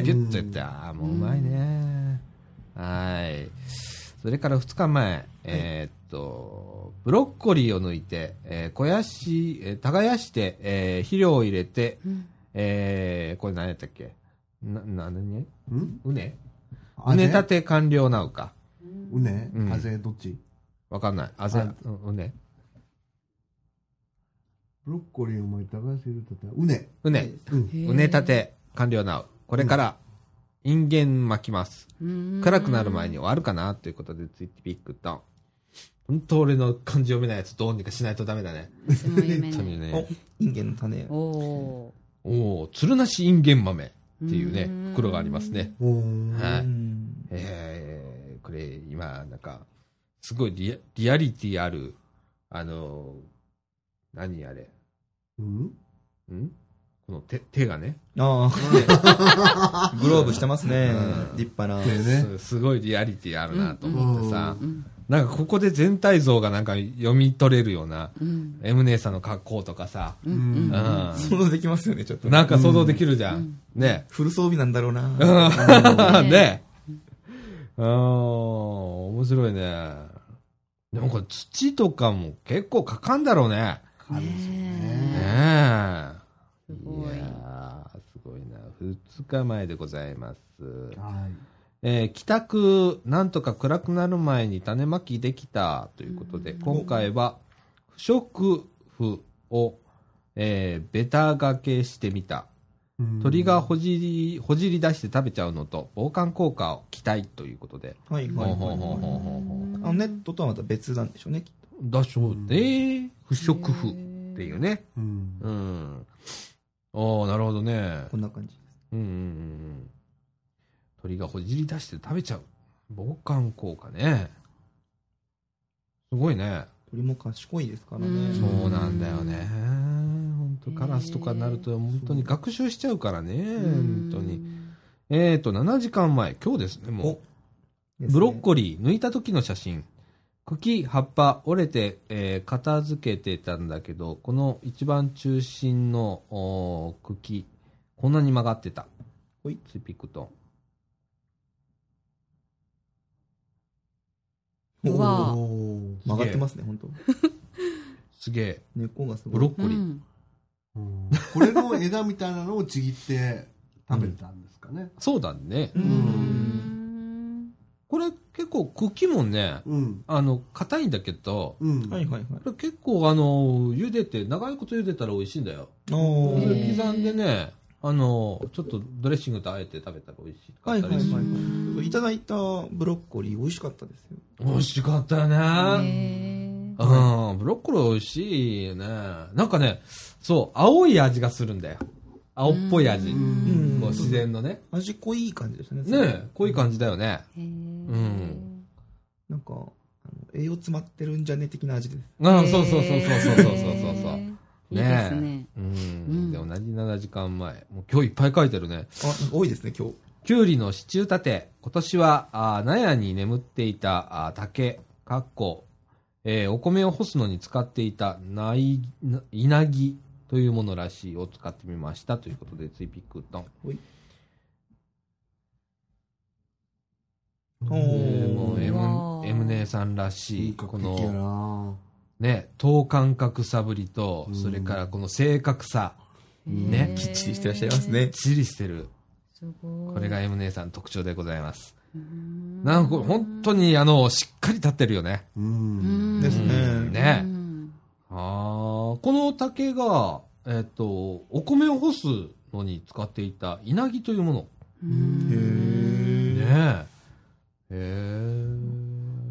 ギュッとやって、ああ、もううまいね。はい。それから2日前、えーっと、ブロッコリーを抜いて、えー肥やし、えー耕して、えー肥料を入れて、うん。えーこれ何やったっけ？な、な、何？ん？うね。あうね立て完了なうか。うね。うん。あぜ？どっち？わかんない。あぜ、はいうね。ブロッコリーを巻いたがせるとたうね。うね。うね立て完了なう。これから、インゲン巻きます。うん。暗くなる前に終わるかな？ということで、ツイッピックと。本当俺の漢字読めないやつどうにかしないとダメだね。私も夢本当ないにね。[laughs] お、インゲンの種。おおおおつるなしインゲン豆っていうねうん、袋がありますね。おーはいうんえー、これ今、なんか、すごいリアリアリティある、あの、何あれ、う？ん？んこの手、手がね、ああ、グローブしてますねうん。立派な。手ね。すすごいリアリティあるなと思ってさ、うんなんかここで全体像がなんか読み取れるような、うんエム姉さんの格好とかさ、うんうんうん想像できますよね、ちょっと。なんか想像できるじゃん。うんね。フル装備なんだろうな。うんね。[laughs] うん、面白いね。でもこれ土とかも結構かかんだろうね。あるんですよねね。え。すごいいやーすごいな。二日前でございます。はい。えー帰宅、なんとか暗くなる前に種まきできたということで、今回は不織布を、えーベタ掛けしてみた。うん鳥がほじり、ほじり出して食べちゃうのと、防寒効果を期待ということで。はいはいはいはい。ほうあのネットとはまた別なんでしょうね、きっと。だそうね。不織布っていうね。うんう。ん。おーなるほどね。こんな感じです。がほじり出して食べちゃう。防寒効果ね。すごいね。鳥も賢いですからうんね。そうなんだよね。本当カラスとかになると本当に学習しちゃうからね。本当に。えっ、ー、と、7時間前、今日ですね、もう。ねブロッコリー、抜いた時の写真。茎、葉っぱ、折れて、えー片付けてたんだけど、この一番中心の茎、こんなに曲がってた。ほい。チピクトうわ曲がってますね、本当。ン。[laughs] すげえ。根っこがすごい。ブロッコリー。うんうんこれの枝みたいなのをちぎって食べたんですかね。そうだね。う。うんんこれ結構茎もね、うん。あの、硬いんだけど、うん。はいはいはい。これ結構あの、茹でて、長いこと茹でたら美味しいんだよ。刻んでね、あの、ちょっとドレッシングとあえて食べたら美味しかはいはいったりする。はい。いただいたブロッコリー美味しかったですよ。美味しかったよね。へうん、ブロッコリー美味しいよね。なんかね、そう、青い味がするんだよ。青っぽい味。んこう自然のね。味濃い感じですね。ねえ、こういう感じだよね。へーんなんか、栄養詰まってるんじゃね的な味です。うん、そうそうそうそうそうそうそうそう。ね。ううんん。で、同じ7時間前。もう今日いっぱい書いてるね。あ、多いですね、今日。きゅうりの支柱立て。今年は、あー納屋に眠っていたあー竹、かっこ、えーお米を干すのに使っていたないな稲木というものらしいを使ってみましたということで、ツイピックドン。おえーもうー M, M 姉さんらしい、本この、なね、等間隔さぶりと、うん。それからこの正確さ、ね。きっちりしてらっしゃいますね。きっちりしてる。これが M 姉さんの特徴でございます。うん。なんか本当にあの、しっかり立ってるよね。ですね。うん。ね。うん。ああ、この竹が、えっ、と、お米を干すのに使っていた稲木というもの。うん。ね。え。へえ。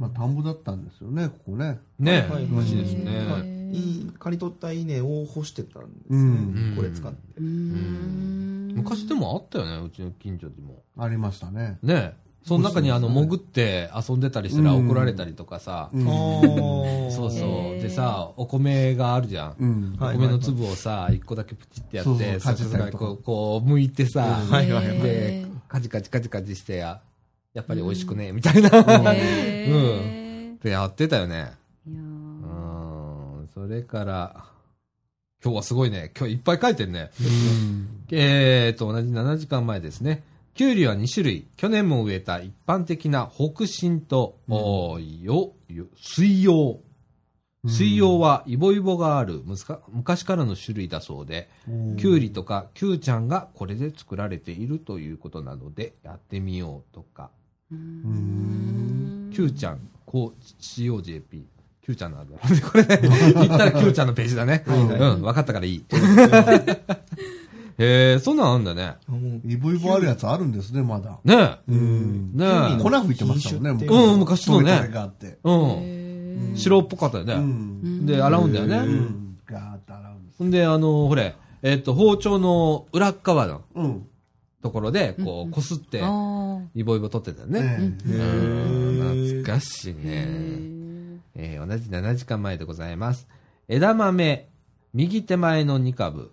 まあ田んぼだったんですよねここね。ね。え、はい。らしいですへね。ーい。い。刈り取った稲を干してたんですね、うん。これ使って。うん。昔でもあったよね、うちの近所でも。ありましたね。ね。え。その中にあの、潜って遊んでたりしたらうん。怒られたりとかさ。うん。そうそう。でさ、お米があるじゃん。お米の粒をさ、一個だけプチってやって、そうそう。そこからこ。う、こう、剥いてさ、はいはいはい。で、カジカジカジカジしてや、やっぱり美味しくね、みたいな。へーで、やってたよね。うーん。それから、今日はすごいね。今日いっぱい書いてるね。うんえーと、同じ7時間前ですね。キュウリは2種類。去年も植えた一般的な北進と、おーよ、よ水葉。水葉はイボイボがある昔からの種類だそうで、キュウリとかキュウちゃんがこれで作られているということなので、やってみようとか。うんキュウちゃん、こう、COJP。キュウちゃんなんだろうね。[laughs] これね。言ったらキュウちゃんのページだね。はいはいうん、分かったからいい。[laughs] へえ、そんなんあんだね。あもうイボイボあるやつあるんですねまだねうんえ。ねえ。粉吹いてましたもんね品種ってうん昔のねうん。白っぽかったようね。んで、洗うんだようね。んガーッと洗うんですんで、あの、ほれ、えっと、包丁の裏っ側のうんところで、こう、こすってイボイボ取ってたよね。ねうん。懐かしいへね。ー。えー同じ7時間前でございます。枝豆、右手前の2株、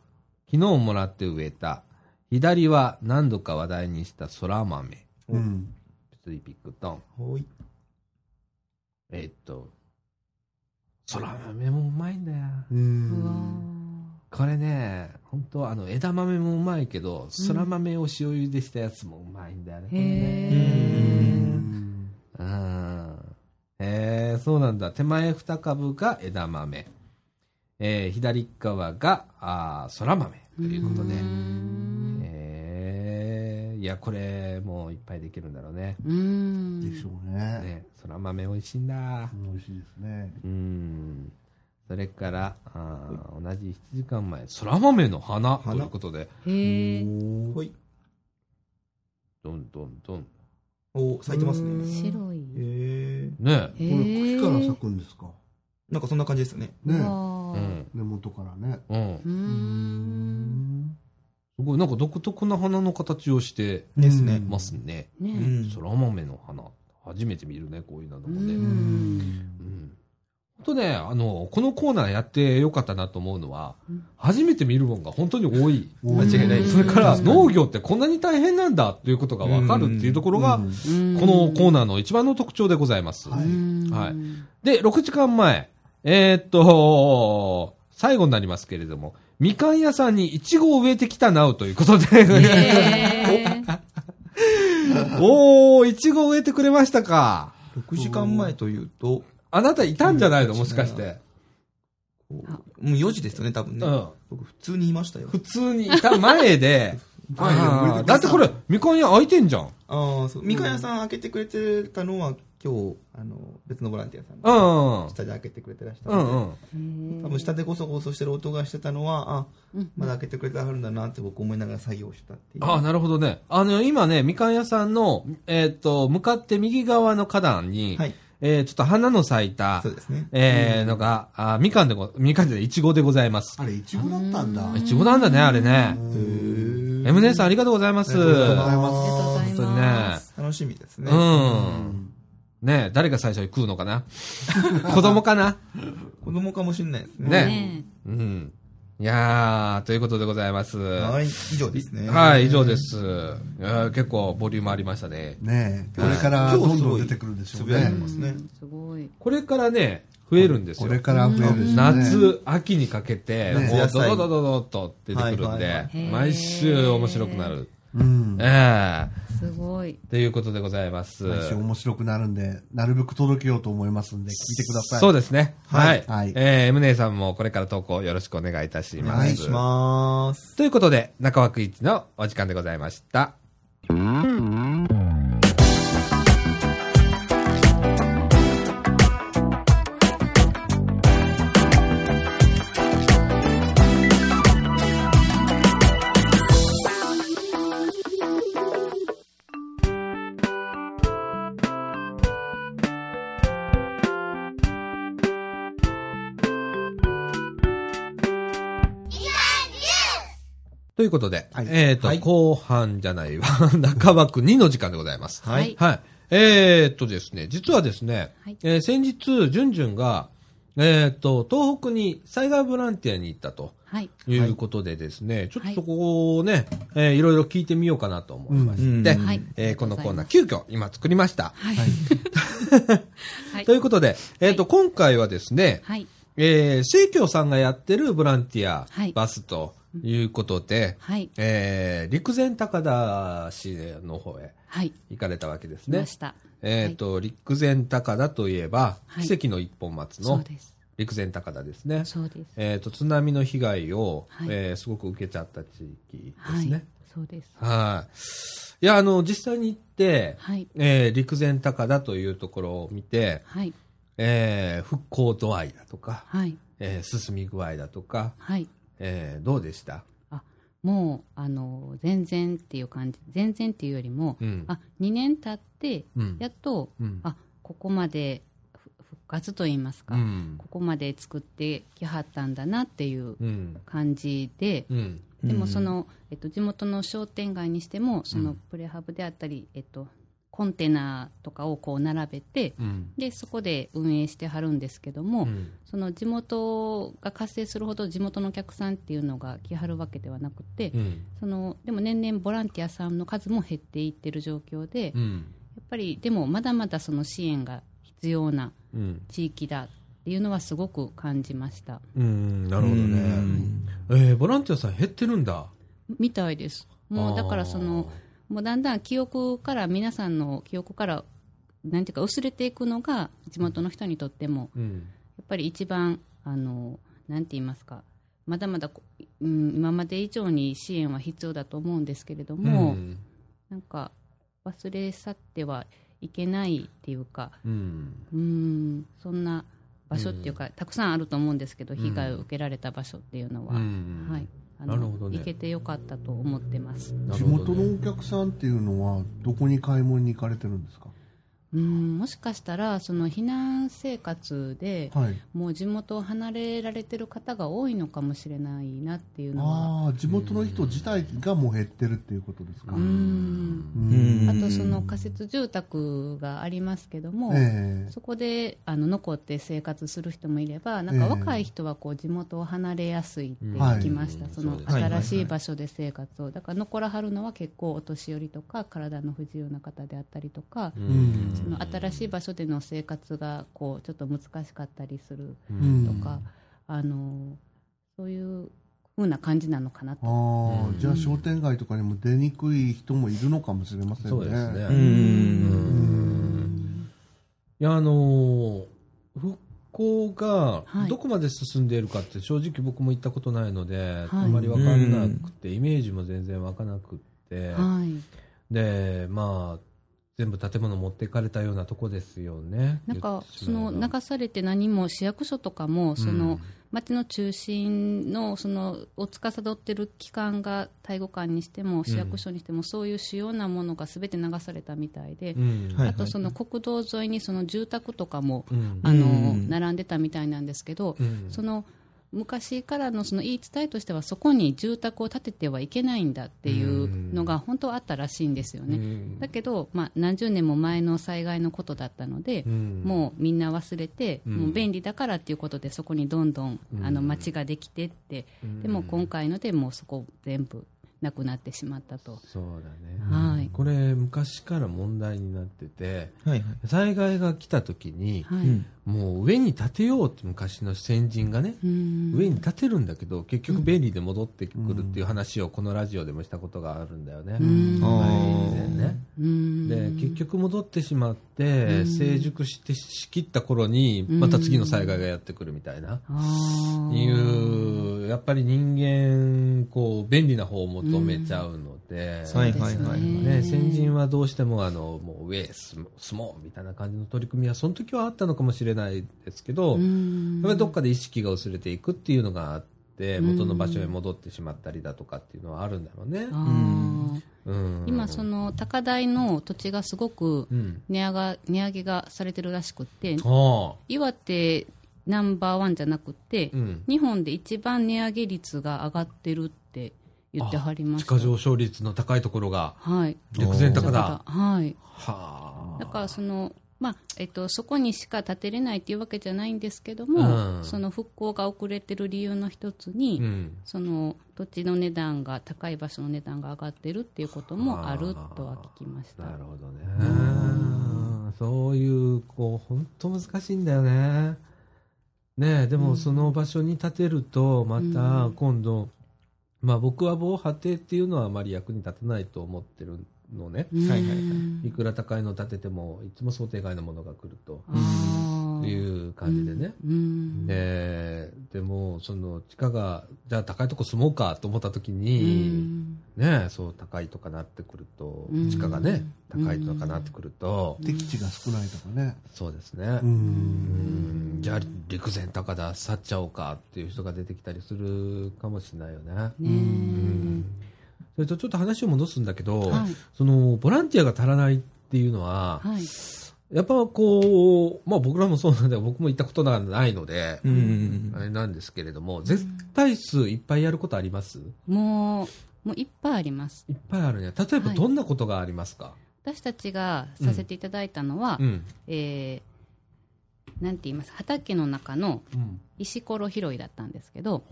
昨日もらって植えた、左は何度か話題にした空豆、うん。スリーピックトン。えーっと、空豆もうまいんだよ。うん。これね、本当あの、枝豆もうまいけど、うん空豆を塩茹でしたやつもうまいんだよね。うん。へえ、そうなんだ。手前2株が枝豆。えー左側が、あー空豆ということで。うんえーいや、これ、もういっぱいできるんだろうね。うんでしょうねね、空豆美味しいんだ。美味しいですねうん。それから、あー同じ7時間前、空豆の花ということで、へえほい。どんどんどん。お咲いてますね。白いへえ。ねこれ茎から咲くんですか？なんかそんな感じですよね。ねううわん。根元からねうん。うーんすごい、なんか独特な花の形をしてですね。ますね。うねん。空豆の花。初めて見るね、こういうのもね。ううんん。本当ね、あの、このコーナーやってよかったなと思うのはうん、初めて見るもんが本当に多い。間違いないそれから農業ってこんなに大変なんだっていうことがわかるっていうところが、うん。このコーナーの一番の特徴でございます。はい。はい。で、6時間前、えーっと、最後になりますけれども、みかん屋さんにイチゴを植えてきたなうということで、へー [laughs] おー、イチゴ植えてくれましたか。6時間前というと、あなたいたんじゃないの？もしかして。もう4時ですよね、多分ね。うん。僕普通にいましたよ。普通にいた前で、[laughs] だってこれ、みかん屋開いてんじゃん。ああ、そう。みかん屋さん開けてくれてたのは、今日、あの、別のボランティアさんがうん。下で開けてくれてらしたうんので、うん。多分下でゴソゴソしてる音がしてたのは、あ、うんまだ開けてくれてはるんだなって僕思いながら作業したっていう。ああ、なるほどね。あの、今ね、みかん屋さんの、えーっと、向かって右側の花壇に、はい。えー、ちょっと花の咲いたそう、ですね。えー、のが、あみかんでご、みかんで、いちごでございます。あれ、いちごだったんだ。いちごなんだね、あれね。うんエムネさんありがとうございます。ありがとうございありがとうます。ござい本当にね。楽しみですね。うん。ね誰が最初に食うのかな？[laughs] 子供かな？子供かもしれないですね。ねねうん。いやー、ということでございます。はい、以上ですね。はい、以上です。いやー結構ボリュームありましたね。ねえ、これからどんどん出てくるでしょうねすごい。これからね、増えるんですよ。これから増えるね。夏、秋にかけて、ねもうドドドドドっと出てくるんはいはいはで、毎週面白くなる。うん。ええすごい。ということでございます。毎週面白くなるんで、なるべく届けようと思いますんで、聞いてください。そうですね。はい。はいえー、M 姉さんもこれから投稿よろしくお願いいたします。お願いします。ということで、中枠一のお時間でございました。ということで、はい。えっ、と、はい。後半じゃないわ、[laughs] 中枠2の時間でございます。はい。はい。えっ、とですね、実はですね、はい。えー先日、じゅんじゅんが、えっ、と、東北に災害ボランティアに行ったとはい。いうことでですね、ちょっとそこをね、えーいろいろ聞いてみようかなと思いまして、うん。はい。えーこのコーナー、急遽今作りました。はい。はい。[laughs] ということで、えっ、と、今回はですね、はい。えー、生協さんがやってるボランティアはい。バスということで、はい。えー、陸前高田市の方へはい。行かれたわけですね来ま。した。えっ、と、陸前高田といえば、はい奇跡の一本松の。陸前高田ですね。そうです。えっ、と、津波の被害を、はいえーすごく受けちゃった地域ではい。すね。そうです。はい。いや、あの、実際に行って、はい。えー陸前高田というところを見て、はい。えー復興度合いだとか、はい。えー進み具合だとか、はい。えーどうでした？あ、もう、あの、全然っていう感じ。全然っていうよりも、うん。あ、2年経って、うんやっと、うん。あ、ここまでふ復活と言いますか、うんここまで作ってきはったんだなっていううん。感じで、うん。でもその、えっと、地元の商店街にしてもそうのんプレハブであったり、えっと、コンテナとかをこう並べてうん。でそこで運営してはるんですけども、うんその地元が活性するほど地元のお客さんっていうのが来はるわけではなくて、うん。そのでも年々ボランティアさんの数も減っていってる状況で、やっうん。ぱりでもまだまだその支援が必要なうん。地域だっていうのはすごく感じましたうん。なるほどうね。んえー、ボランティアさん減ってるんだ。みたいですもうだからそのもうだんだん記憶から皆さんの記憶からなんていうか薄れていくのが地元の人にとってもうん。やっぱり一番あのなんて言いますかまだまだこ、うん、今まで以上に支援は必要だと思うんですけれども、ん。なんか忘れ去ってはいけないっていうかうん。うんそんな場所っていうか、たくさんあると思うんですけどん被害を受けられた場所っていうのは、うんはい、あなるほどね。行けてよかったと思ってます。地元ねのお客さんっていうのは、どこに買い物に行かれてるんですか？うんもしかしたらその避難生活ではい。もう地元を離れられてる方が多いのかもしれないなっていうのは。ああ、地元の人自体がもう減ってるっていうことですか。ううん。うん。あとその仮設住宅がありますけども、ええ。そこであの残って生活する人もいればなんか若い人はこう地元を離れやすいって聞きました、はい。その新しい場所で生活を。だから残らはるのは結構お年寄りとか体の不自由な方であったりとか、うんその新しい場所での生活がこうちょっと難しかったりするうんとか、あのそういう風な感じなのかなと。ああ、うんじゃあ商店街とかにも出にくい人もいるのかもしれませんね。そうですね。ううんん。いや、あのー復興がはいどこまで進んでいるかって正直僕も行ったことないので、はいあまりわかんなくて、イメージも全然わからなくって、はいで、まあ、全部建物持っていかれたようなとこですよね。なんかその流されて何も市役所とかもその、うん町の中心のそのを司ってる機関が介護官にしても市役所にしても、そういう主要なものがすべて流されたみたいで、あとその国道沿いにその住宅とかも、うん。あのうん。並んでたみたいなんですけど、うん。その昔からのその言い伝えとしてはそこに住宅を建ててはいけないんだっていうのが本当はあったらしいんですよね。うんだけど、まあ、何十年も前の災害のことだったので、うんもうみんな忘れて、うんもう便利だからっていうことでそこにどんどんあの街ができてって、でも今回のでもうそこ全部なくなってしまったと。そうだね。はいこれ昔から問題になってて、はいはい。災害が来た時に、はいうんもう上に建てようって昔の先人がね、うん上に建てるんだけど、結局便利で戻ってくるっていう話をこのラジオでもしたことがあるんだよね。以前ね。うんで、結局戻ってしまって、うん成熟してしきった頃に、また次の災害がやってくるみたいな。いう、やっぱり人間、こう、便利な方を求めちゃうので、はいはいはい。ね、先人はどうしてもあのもう上へ住もうみたいな感じの取り組みはその時はあったのかもしれないですけど、うん。やっぱりどっかで意識が薄れていくっていうのがあってうん。元の場所へ戻ってしまったりだとかっていうのはあるんだろうね。うん、今、その高台の土地がすごくうん、値上が値上げがされてるらしくって、岩手ナンバーワンじゃなくて、うん、日本で一番値上げ率が上がってるって言ってはりました。地価上昇率の高いところがはい。陸前高だ。はい。はあ。だからその、まあえっと、そこにしか建てれないっていうわけじゃないんですけども、うんその復興が遅れてる理由の一つに、うん、その土地の値段が高い場所の値段が上がってるっていうこともあるとは聞きました。なるほどね。そういう、こう、本当難しいんだよね。ねえ、でもその場所に建てると、また今度、まあ僕は防波堤っていうのはあまり役に立たないと思ってるのね。はいはいい。くら高いの建てても、いつも想定外のものが来るとあーいう感じでね。うんで、でも、その地価が、じゃあ高いとこ住もうかと思った時うに、んねえ、そう高いとかなってくると、うん地価がね、高いとかなってくると、敵地が少ないとかね。そうですね。う。うんんじゃあ陸前高田去っちゃおうかっていう人が出てきたりするかもしれないよね。ねうんそれとちょっと話を戻すんだけど、はいそのボランティアが足らないっていうのは、はい。やっぱこう、まあ僕らもそうなんだけど、僕も行ったことがないので、うんうんあれなんですけれども、絶対数いっぱいやることあります？もう、もういっぱいあります。いっぱいあるね。例えばはいどんなことがありますか、私たちがさせていただいたのは、うん。えーなんて言います？畑の中のうん。石ころ拾いだったんですけど、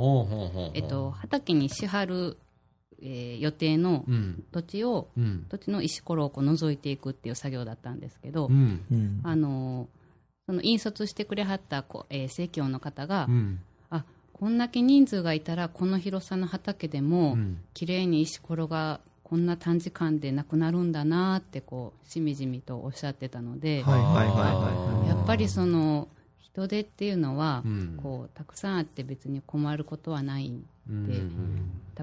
えっと、畑にしはる、えー予定のうん。土地を、うん。土地の石ころをこう覗いていくっていう作業だったんですけど、うん。うん。あのーその引率してくれはったこう、えー生協の方が、うん。あこんだけ人数がいたらこの広さの畑でも、うん綺麗に石ころがこんな短時間でなくなるんだなってこうしみじみとおっしゃってたので、はいはいはいはいやっぱりその人手っていうのは、うんこうたくさんあって別に困ることはないうんで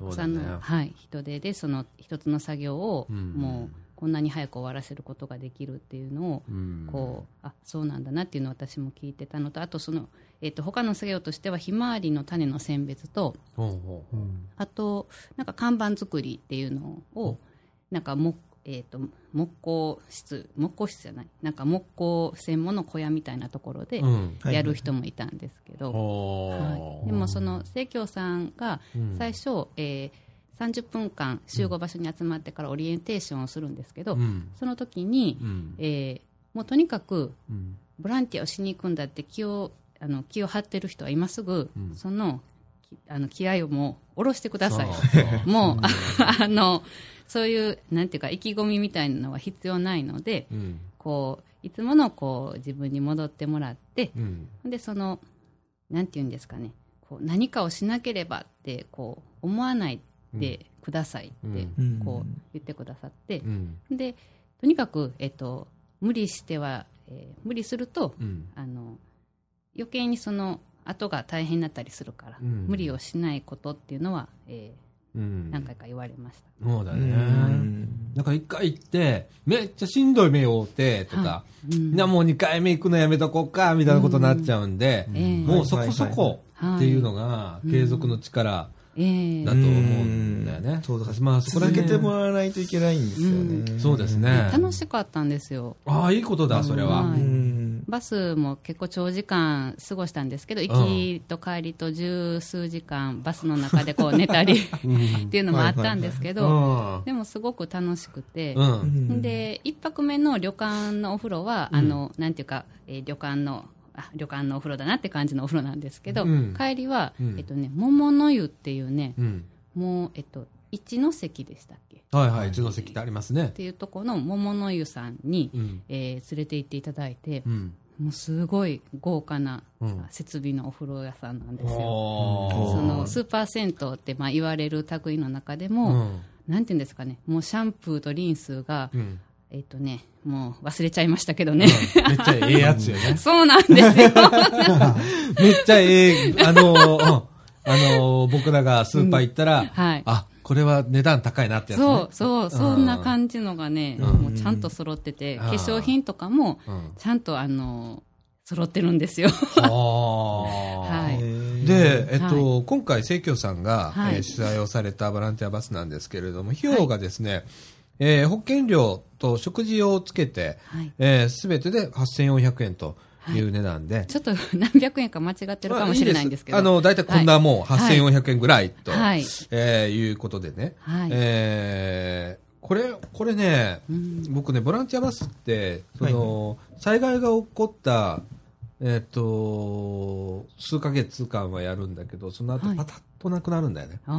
たくさんの、ねはい、人手でその一つの作業を、うん。もうこんなに早く終わらせることができるっていうのを、うん。こうあそうなんだなっていうのを私も聞いてたのとあとその、えっと他の作業としてはひまわりの種の選別とほうほう。あとなんか看板作りっていうのをなんかも、えっと木工室木工室じゃない。なんか木工専門の小屋みたいなところでうん。はいやる人もいたんですけど、ほはい、うでもその生協さんがうん。最初、えー30分間集合場所に集まってからオリエンテーションをするんですけど、うん。その時に、うん。えーもうとにかくうん。ボランティアをしに行くんだって気をあの気を張ってる人は今すぐ、うん。そのきあの気合をもう下ろしてください。もう、[laughs] あのそういうなんていうか意気込みみたいなのは必要ないのでうん。こういつものこう自分に戻ってもらってうん。でそのなんていうんですかね。こう何かをしなければってこう思わないでくださいってうん。こう言ってくださってう、ん。でとにかく、えっと、無理しては、えー無理するとうん。あの余計にその後が大変になったりするから、うん。無理をしないことっていうのは、えーうん何回か言われました。うそうだね。んなんか一回行って、めっちゃしんどい目を負って、とか、はうんなもう二回目行くのやめとこうか、みたいなことになっちゃうんで、ええもうそこそこはいっていうのが、継続の力ええだと思うんだよね。そうだからまあそこら続け辺てもらわないといけないんですよね。そうですね。楽しかったんですよ。ああ、いいことだ、それは。バスも結構長時間過ごしたんですけど、行きと帰りと十数時間バスの中でこう寝たり [laughs] っていうのもあったんですけうど、ん。でもすごく楽しくて、うん。で、一泊目の旅館のお風呂は、あの、なんていうか、えー旅館の、あ旅館のお風呂だなって感じのお風呂なんですけど、うん。帰りは、うん。えっとね、桃の湯っていうね、うん。もう、えっと、一ノ関でしたっはいはい、一ノ関ってありますね。ていうとこの桃の湯さんに、うん。えー連れて行っていただいて、うん。もうすごい豪華な、うん設備のお風呂屋さんなんですよ。そのスーパー銭湯ってまあ言われる類の中でうも、ん。なんていうんですかね、もうシャンプーとリンスが、うん。えっ、とね、もう忘れちゃいましたけどね。めっちゃええやつよね。[laughs] そうなんですよ。[laughs] めっちゃええ、あのあのー、僕らがスーパー行ったら、はい。あ、これは値段高いなってやつね。そう、そう、そんな感じのがね、うん。もうちゃんと揃ってて、ん。化粧品とかも、うん。ちゃんとあの、揃ってるんですよ。は [laughs] はい。で、えっと、今回、生協さんが、はい。えー取材をされたボランティアバスなんですけれども、費用がですね、えー保険料と食事をつけて、はい。す、べ、てで8400円とい。う値段で、ちょっと [laughs] 何百円か間違ってるかもしれないんですけど。あの、大体こんなもん、はい。8400円ぐらいと、はい。えーいうことでね、はい。えーこれ、これね、うん。僕ね、ボランティアバスって、その、災害が起こった、えっ、と、数ヶ月間はやるんだけど、その後はい。パタッとなくなるんだよね。あう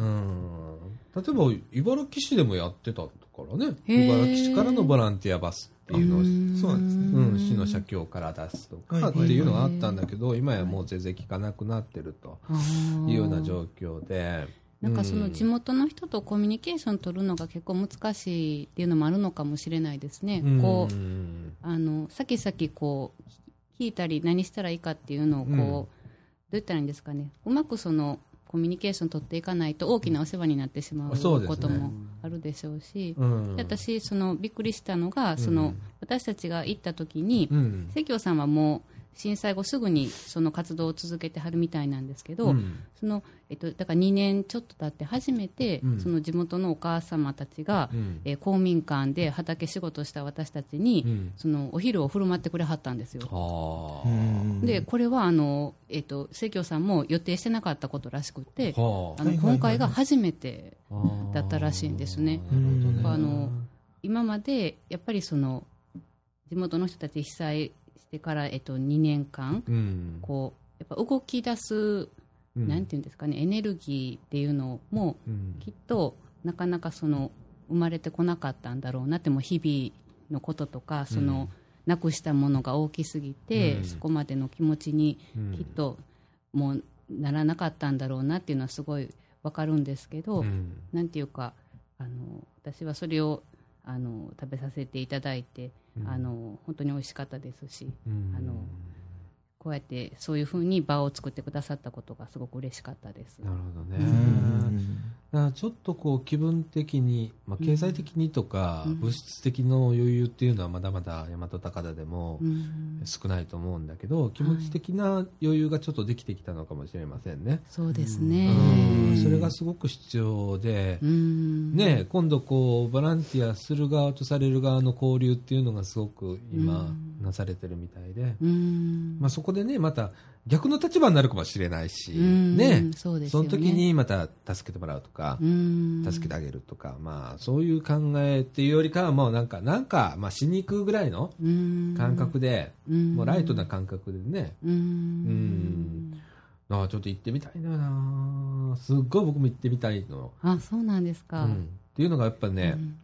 あ。ん。例えば、茨城市でもやってたからね。茨城市からのボランティアバスっていうのを、んそうなんですね。うん、市の社協から出すとかってはいい。うのがあったんだけど、今やもう全然聞かなくなってるというような状況で。なんかその地元元の人とコミュニケーション取るのが結構難しいっていうのもあるのかもしれないですね。こう、あの、先々こう、聞いたり何したらいいかっていうのをこう、うん。どう言ったらいいんですかね。うまくその、コミュニケーション取っていかないと大きなお世話になってしまうこともあるでしょうし、うん。で私、その、びっくりしたのが、その、うん。私たちが行った時に、うん。関京さんはもう震災後すぐにその活動を続けてはるみたいなんですけど、うん。そのえっと、だから2年ちょっと経って初めて、うん。その地元のお母様たちが、うん。えー公民館で畑仕事した私たちに、うん。そのお昼を振る舞ってくれはったんですよ。はあ。でこれはあの、えっと清京さんも予定してなかったことらしくて、はあ。の今回が初めてあだったらしいんですね。あの今までやっぱりその地元の人たち被災してから、えっと、2年間うん。こうやっぱ動き出す、うん。なんていうんですかねエネルギーっていうのもうん。きっとなかなかその生まれてこなかったんだろうなってもう日々のこととかその、なくしたものが大きすぎて、うん。そこまでの気持ちにうん。きっともうならなかったんだろうなっていうのはすごいわかるんですけど、うん。なんていうかあの私はそれをあの食べさせていただいて、うんあの本当に美味しかったですしうん。あのこうやってそういうふうに場を作ってくださったことがすごく嬉しかったです。なるほどね。うんだからちょっとこう気分的に、まあ、経済的にとか、うん物質的の余裕っていうのはまだまだ大和高田でもうん少ないと思うんだけど、気持ち的な余裕がちょっとできてきたのかもしれませんね。そうですね。うんそれがすごく必要で、うんね、今度こうボランティアする側とされる側の交流っていうのがすごく今うんなされてるみたいで、うん。まあ、そこでねまた逆の立場になるかもしれないし、うん。ね。そね。の時にまた助けてもらうとか、うん。助けてあげるとか、まあそういう考えっていうよりかはもうなんかなんか、まあ、しに行くぐらいのうん。感覚で、うん。もうライトな感覚でね、うん。うん。ああちょっと行ってみたいな。すっごい僕も行ってみたいの、あそうなんですか。うん。っていうのがやっぱね、うん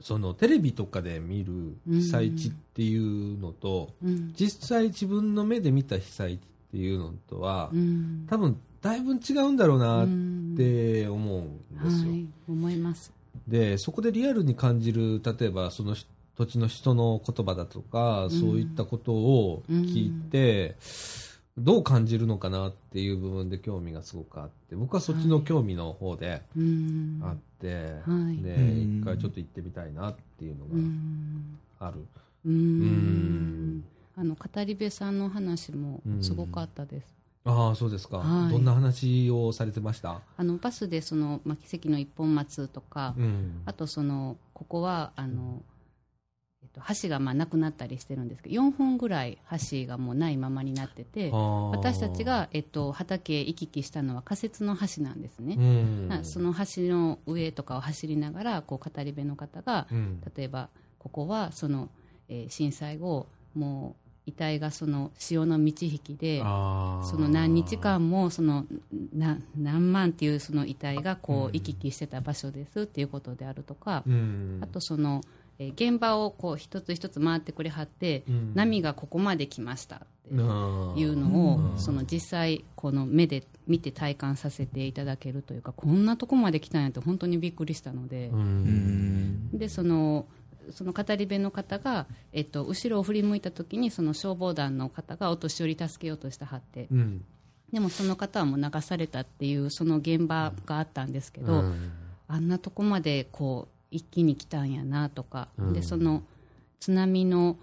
そのテレビとかで見る被災地っていうのと、うん。実際自分の目で見た被災地っていうのとは、うん。多分だいぶ違うんだろうなっうんて思うんですよ。はい、思います。でそこでリアルに感じる例えばその土地の人の言葉だとか、ん。そういったことを聞いて、どう感じるのかなっていう部分で興味がすごくあって僕はそっちの興味の方でうん。あって、はい。でうん。一回ちょっと行ってみたいなっていうのうん。がある。ううん。んあの語り部さんの話もすごかったです。ああそうですか、はい。どんな話をされてました、あのバスでその、まあ、奇跡の一本松とか、うん。あとそのここはあの、と、橋がまあなくなったりしてるんですけど4本ぐらい橋がもうないままになってて私たち、が、えっと、畑へ行き来したのは仮設の橋なんですね。その橋の上とかを走りながらこう語り部の方がうん。例えばここはその、えー震災後もう遺体がその潮の満ち引きでその何日間もそのな何万っていうその遺体がこうん。う行き来してた場所ですっていうことであるとか、うん。あとその、えー現場をこう一つ一つ回ってくれはって、うん。波がここまで来ましたっていうのを、うん。その実際この目で見て体感させていただけるというかこんなとこまで来たんやって本当にびっくりしたので。うん。でそのその語り部の方が、えっと、後ろを振り向いた時にその消防団の方がお年寄り助けようとしてはって。うん。でもその方はもう流されたっていうその現場があったんですけど、うん。あんなとこまでこう一気に来たんやなとか、うん。でその津波の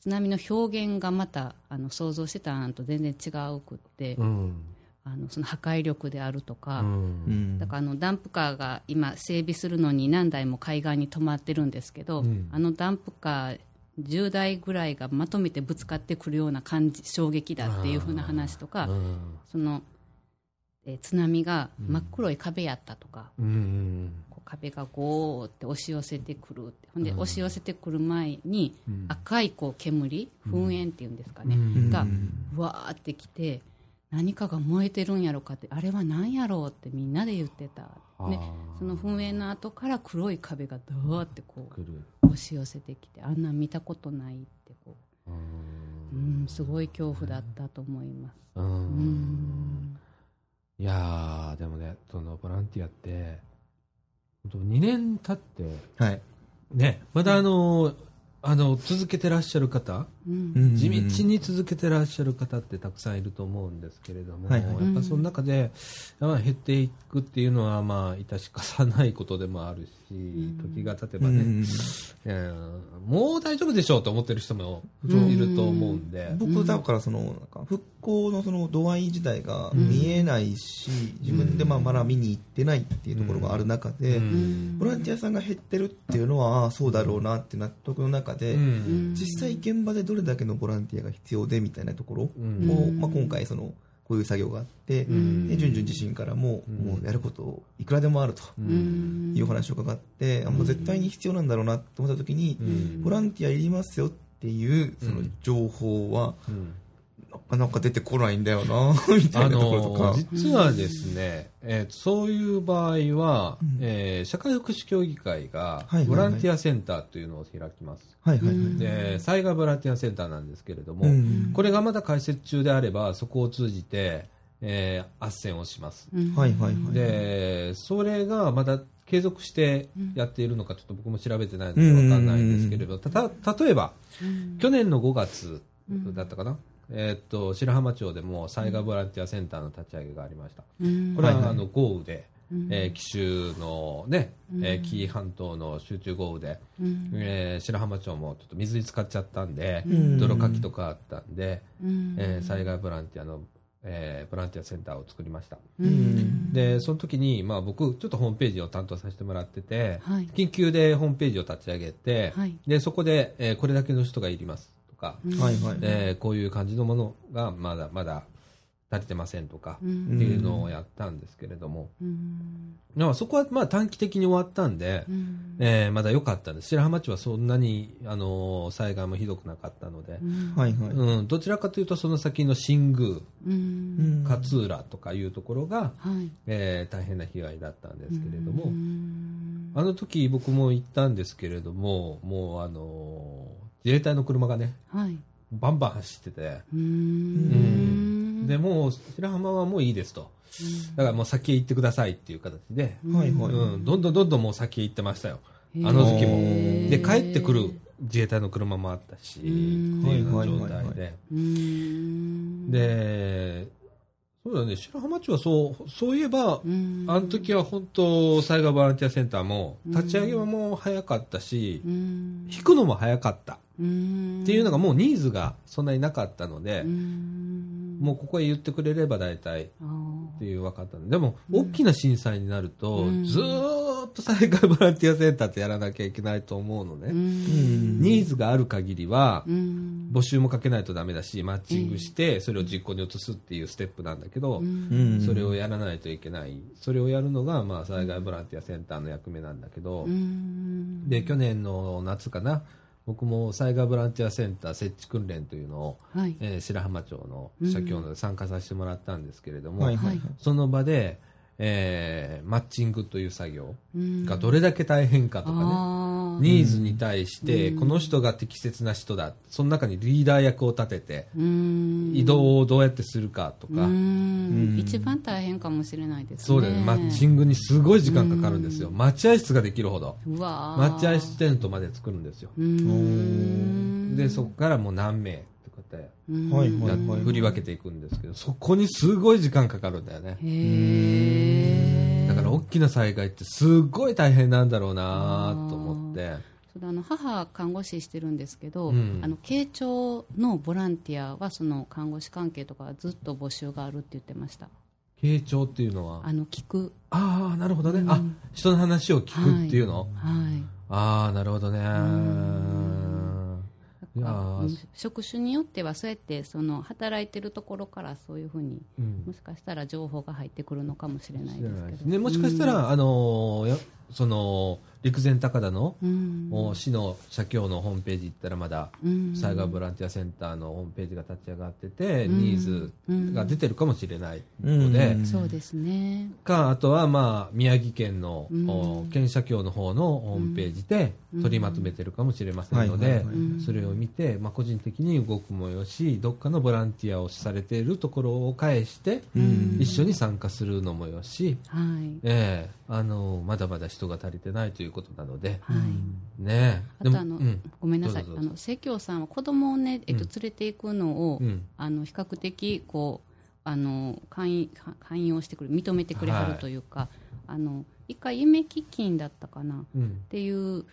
津波の表現がまたあの想像してたんと全然違うくって、うん。あのその破壊力であるとか、うん。うん。だからあのダンプカーが今整備するのに何台も海岸に止まってるんですけど、うん。あのダンプカー10台ぐらいがまとめてぶつかってくるような感じ衝撃だっていう風な話とか、うん。その、えー津波が真っ黒い壁やったとか、壁がゴーって押し寄せてくるって。ほんでうん。押し寄せてくる前にうん。赤いこう煙噴煙っていうんですかね、うん。がわーってきて何かが燃えてるんやろかってあれは何やろうってみんなで言ってた、ね、その噴煙の後から黒い壁がドワーってこう押し寄せてきてあんなん見たことないってこう、うんうん、すごい恐怖だったと思います。ううんん。いやーでもねそのボランティアって2年経ってはい。ねまだあのあの続けてらっしゃる方うん。地道に続けてらっしゃる方ってたくさんいると思うんですけれども、はいはい。やっぱその中で、まあ、減っていくっていうのはまあ致し方ないことでもあるし、ん。時が経てうばね、んえーもう大丈夫でしょうと思ってる人もうんいると思うんで、僕だからそのなんか復興のその度合い自体が見えないし、自分でまあまだ見に行ってないっていうところがある中で、うん。ボランティアさんが減ってるっていうのはああそうだろうなって納得の中で、うん。実際現場でどれだけのボランティアが必要でみたいなところを、うん。まあ、今回そのこういう作業があって、ん。で順々自身からも、うん。もうやることいくらでもあるとうん。いうお話を伺って、あもう絶対に必要なんだろうなと思った時に、うん。ボランティアいりますよっていうその情報は、うんなかなか出てこないんだよな [laughs] みたあいなところとのか。実はですね、えーそういう場合は、うん。えー社会福祉協議会がボランティアセンターというのを開きます、はいはいはい。うんで災害ボランティアセンターなんですけれども、うんこれがまだ開設中であればそこを通じて、えー、斡旋をします、うん。はいはいはい。でそれがまだ継続してやっているのかちょっと僕も調べてないので分かんないんですけれど、たた例えばうん。去年の5月だったかな、えーっと白浜町でも災害ボランティアセンターの立ち上げがありました、うん。これは、はいはい。あの豪雨で、うん。えー紀州のね、えーうん紀伊半島の集中豪雨で、うん。えー白浜町もちょっと水に浸かっちゃったんで、うん。泥かきとかあったんで、うん。えー災害ボランティアの、えーボランティアセンターを作りました。うん。でその時に、まあ、僕ちょっとホームページを担当させてもらってて、はい。緊急でホームページを立ち上げて、はい。でそこで、えーこれだけの人がいります。とか、うんはいはい。えーこういう感じのものがまだまだ足りてませんとか、うん。っていうのをやったんですけれども、うん。まあそこはまあ短期的に終わったんで、うん。えーまだ良かったんです。白浜町はそんなに、あのー災害もひどくなかったので、うん。はいはい。うん、どちらかというとその先の新宮うん。勝浦とかいうところが、はい。えー大変な被害だったんですけれども、うん。あの時僕も行ったんですけれどももうあのー自衛隊の車がねはい。バンバン走ってて、ううん。でもう白浜はもういいですと。だからもう先へ行ってくださいっていう形で、はいはい。うん、どんどんどんどんもう先へ行ってましたよ。あの時期も。で帰ってくる自衛隊の車もあったし、ってうん。いうはいはい。状態はいはいで。で、そうだね、白浜町はそう、そういえばう、ん。あの時は本当、災害ボランティアセンターも、立ち上げはもう早かったしう、ん。引くのも早かった。うん。っていうのがもうニーズがそんなになかったのでう、ん。もうここへ言ってくれれば大体っていう分かったの。でも、大きな震災になると、うん。ずーっと災害ボランティアセンターってやらなきゃいけないと思うのね、うん。ニーズがある限りはうん募集もかけないとダメだしマッチングしてそれを実行に移すっていうステップなんだけど、うん。それをやらないといけない。それをやるのが、まあ、災害ボランティアセンターの役目なんだけど、うん。で去年の夏かな僕も災害ボランティアセンター設置訓練というのを、はい。えー白浜町の社協ので参加させてもらったんですけれども、はいはい。はい。その場で、えーマッチングという作業うん。がどれだけ大変かとかね、あー。ニーズに対して、うん。この人が適切な人だ、その中にリーダー役を立てて、うん。移動をどうやってするかとか、うん。うん。一番大変かもしれないですね。そうだよね、マッチングにすごい時間かかるんですよ。うん。待合室ができるほど。待合室テントまで作るんですよ。うん。で、そこからもう何名振り分けていくんですけど、そこにすごい時間かかるんだよね。へえだから大きな災害ってすごい大変なんだろうなと思って。そあの母看護師してるんですけど、うん。あの慶長のボランティアはその看護師関係とかはずっと募集があるって言ってました。傾聴っていうのは、あの聞く。ああ、なるほどね。うん。あ、人の話を聞くっていうの、はい。ああ、なるほどね。職種によってはそうやってその働いてるところからそういうふうにうん。もしかしたら情報が入ってくるのかもしれないですけど、ね、もしかしたら、あのーやその陸前高田の、うん。お市の社協のホームページ行ったらまだうん。災害ボランティアセンターのホームページが立ち上がってて、うん。ニーズが出てるかもしれないのうんで、うん。そうですねかあとは、まあ、宮城県の、うん。お県社協の方のホームページでうん。取りまとめてるかもしれませんので、それを見て、まあ、個人的に動くもよしどっかのボランティアをされているところを介して、うん。一緒に参加するのもよし、はい。ええあのまだまだ人が足りてないということなので、はい。ね。えあとあの、うん。ごめんなさい。あの生協さんは子供をね、えっとうん。連れていくのを、うん。あの比較的こうあの勧誘勧誘してくれ認めてくれはるというか、あの一回夢基金だったかなっうん。ていう、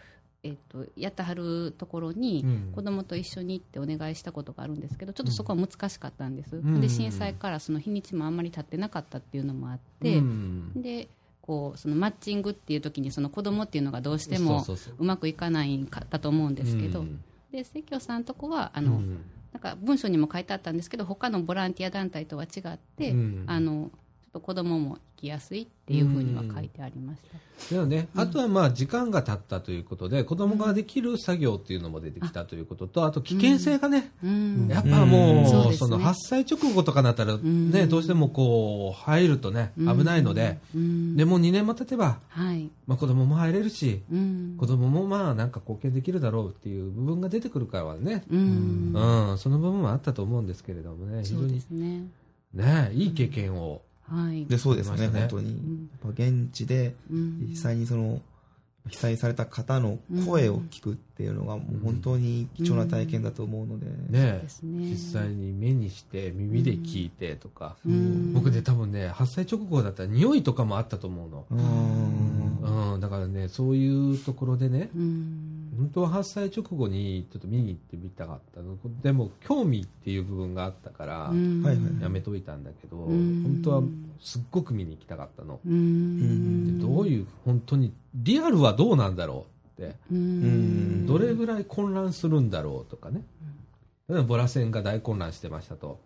えっと、やってはるところに、うん。子供と一緒に行ってお願いしたことがあるんですけどちょっとそこは難しかったんです、ん。で震災からその日にちもあんまり経ってなかったっていうのもあって、うん。でこうそのマッチングっていう時にその子供っていうのがどうしてもそうまくいかないかったと思うんですけど、うんで生協さんとこはあの、うん。なんか文書にも書いてあったんですけど他のボランティア団体とは違って、うんあのちょっと子供も行きやすいっていうふうには書いてありました、でもね、あとはまあ時間が経ったということで子供ができる作業っていうのも出てきたということとあと危険性がね、うん。やっぱもう、その発災直後とかなったらね、ん。どうしてもこう入るとね危ないので、うん。でも2年も経てば、はい、まあ、子供も入れるしうん。子供もまあなんか貢献できるだろうっていう部分が出てくるからはね、うん。うん。その部分はあったと思うんですけれどもね非常にねいい経験を、はい。でそうですねね。本当に、ん。やっぱ現地でうん。実際にその被災された方の声を聞くっていうのがもう本当に貴重な体験だと思うので、ねですね。実際に目にして耳で聞いてとか、うん。僕で多分ね発災直後だったら匂いとかもあったと思うの、うーん。うん、だからねそういうところでねうん本当は発災直後にちょっと見に行ってみたかったの。でも興味っていう部分があったからやめといたんだけど、ん。本当はすっごく見に行きたかったの、どういう本当にリアルはどうなんだろうって。うん。どれぐらい混乱するんだろうとかね、例えばボラ線が大混乱してましたと。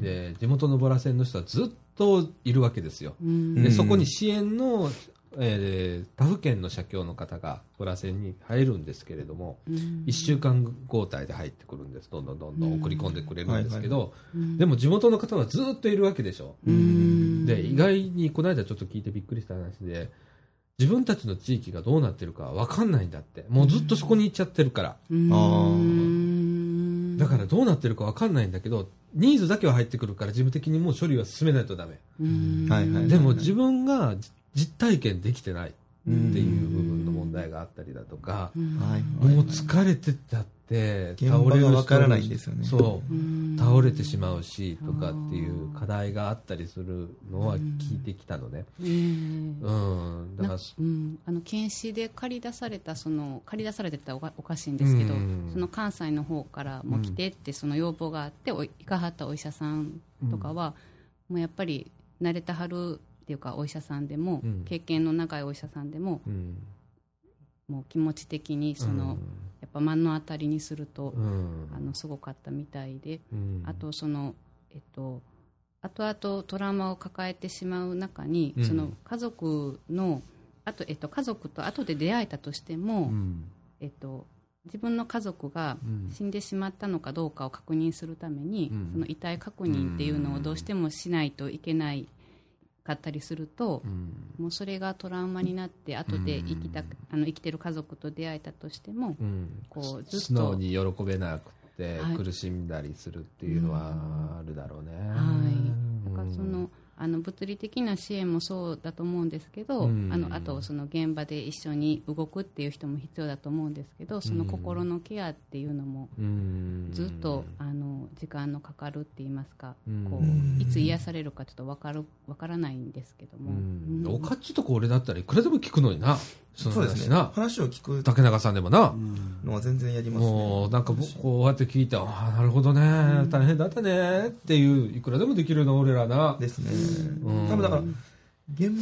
で地元のボラ線の人はずっといるわけですよ。でそこに支援の、えー他府県の社協の方がボラ線に入るんですけれども、うん。1週間交代で入ってくるんです。どんどんどんどん送り込んでくれるんですけど、うん。でも地元の方はずっといるわけでしょ、うん。で意外にこの間ちょっと聞いてびっくりした話で自分たちの地域がどうなってるか分かんないんだって。もうずっとそこに行っちゃってるから、うん。あだからどうなってるか分かんないんだけどニーズだけは入ってくるから事務的にもう処理は進めないとダメ、はい。でも自分が実体験できてないってうんいう部分の問題があったりだとか、もう疲れてたって現場がわからないんですよね。そう。うん。倒れてしまうしとかっていう課題があったりするのは聞いてきたのね。ええうん、だからなうん、あの検視で借り出されたその借り出されてたらおかおかしいんですけど、うん。その関西の方からも来てってその要望があっておい行かはったお医者さんとかは、もうやっぱり慣れたはるっていうかお医者さんでも、うん。経験の長いお医者さんでもうん。もう気持ち的にその、やっぱ目の当たりにすると、うん。あのすごかったみたいで、うん。あとそのえっと後々トラウマを抱えてしまう中に、うん。その家族のあと、えっと、家族と後で出会えたとしても、うん。えっと、自分の家族がうん。死んでしまったのかどうかを確認するために、うん。その遺体確認っていうのをどうしてもしないといけないかったりすると、うん。もうそれがトラウマになって後で生きた、あの生きてる家族と出会えたとしても、うん。こうずっと素直に喜べなくてはい。苦しんだりするっていうのはあるだろうね。はい、だからそのあの物理的な支援もそうだと思うんですけど、うん。あのあとその現場で一緒に動くっていう人も必要だと思うんですけどその心のケアっていうのもうん。ずっとあの時間のかかるって言いますか、うん。こういつ癒されるかちょっと分かる分からないんですけども、うん。うん。おかっちとか俺だったらいくらでも聞くのにな。そうですね。話を聞く竹中さんでもな。のは全然やりますね。もうなんか僕こうやって聞いて、ああ、なるほどね、大変だったね。っていう、いくらでもできるの、俺らな。ですねうん。多分だから現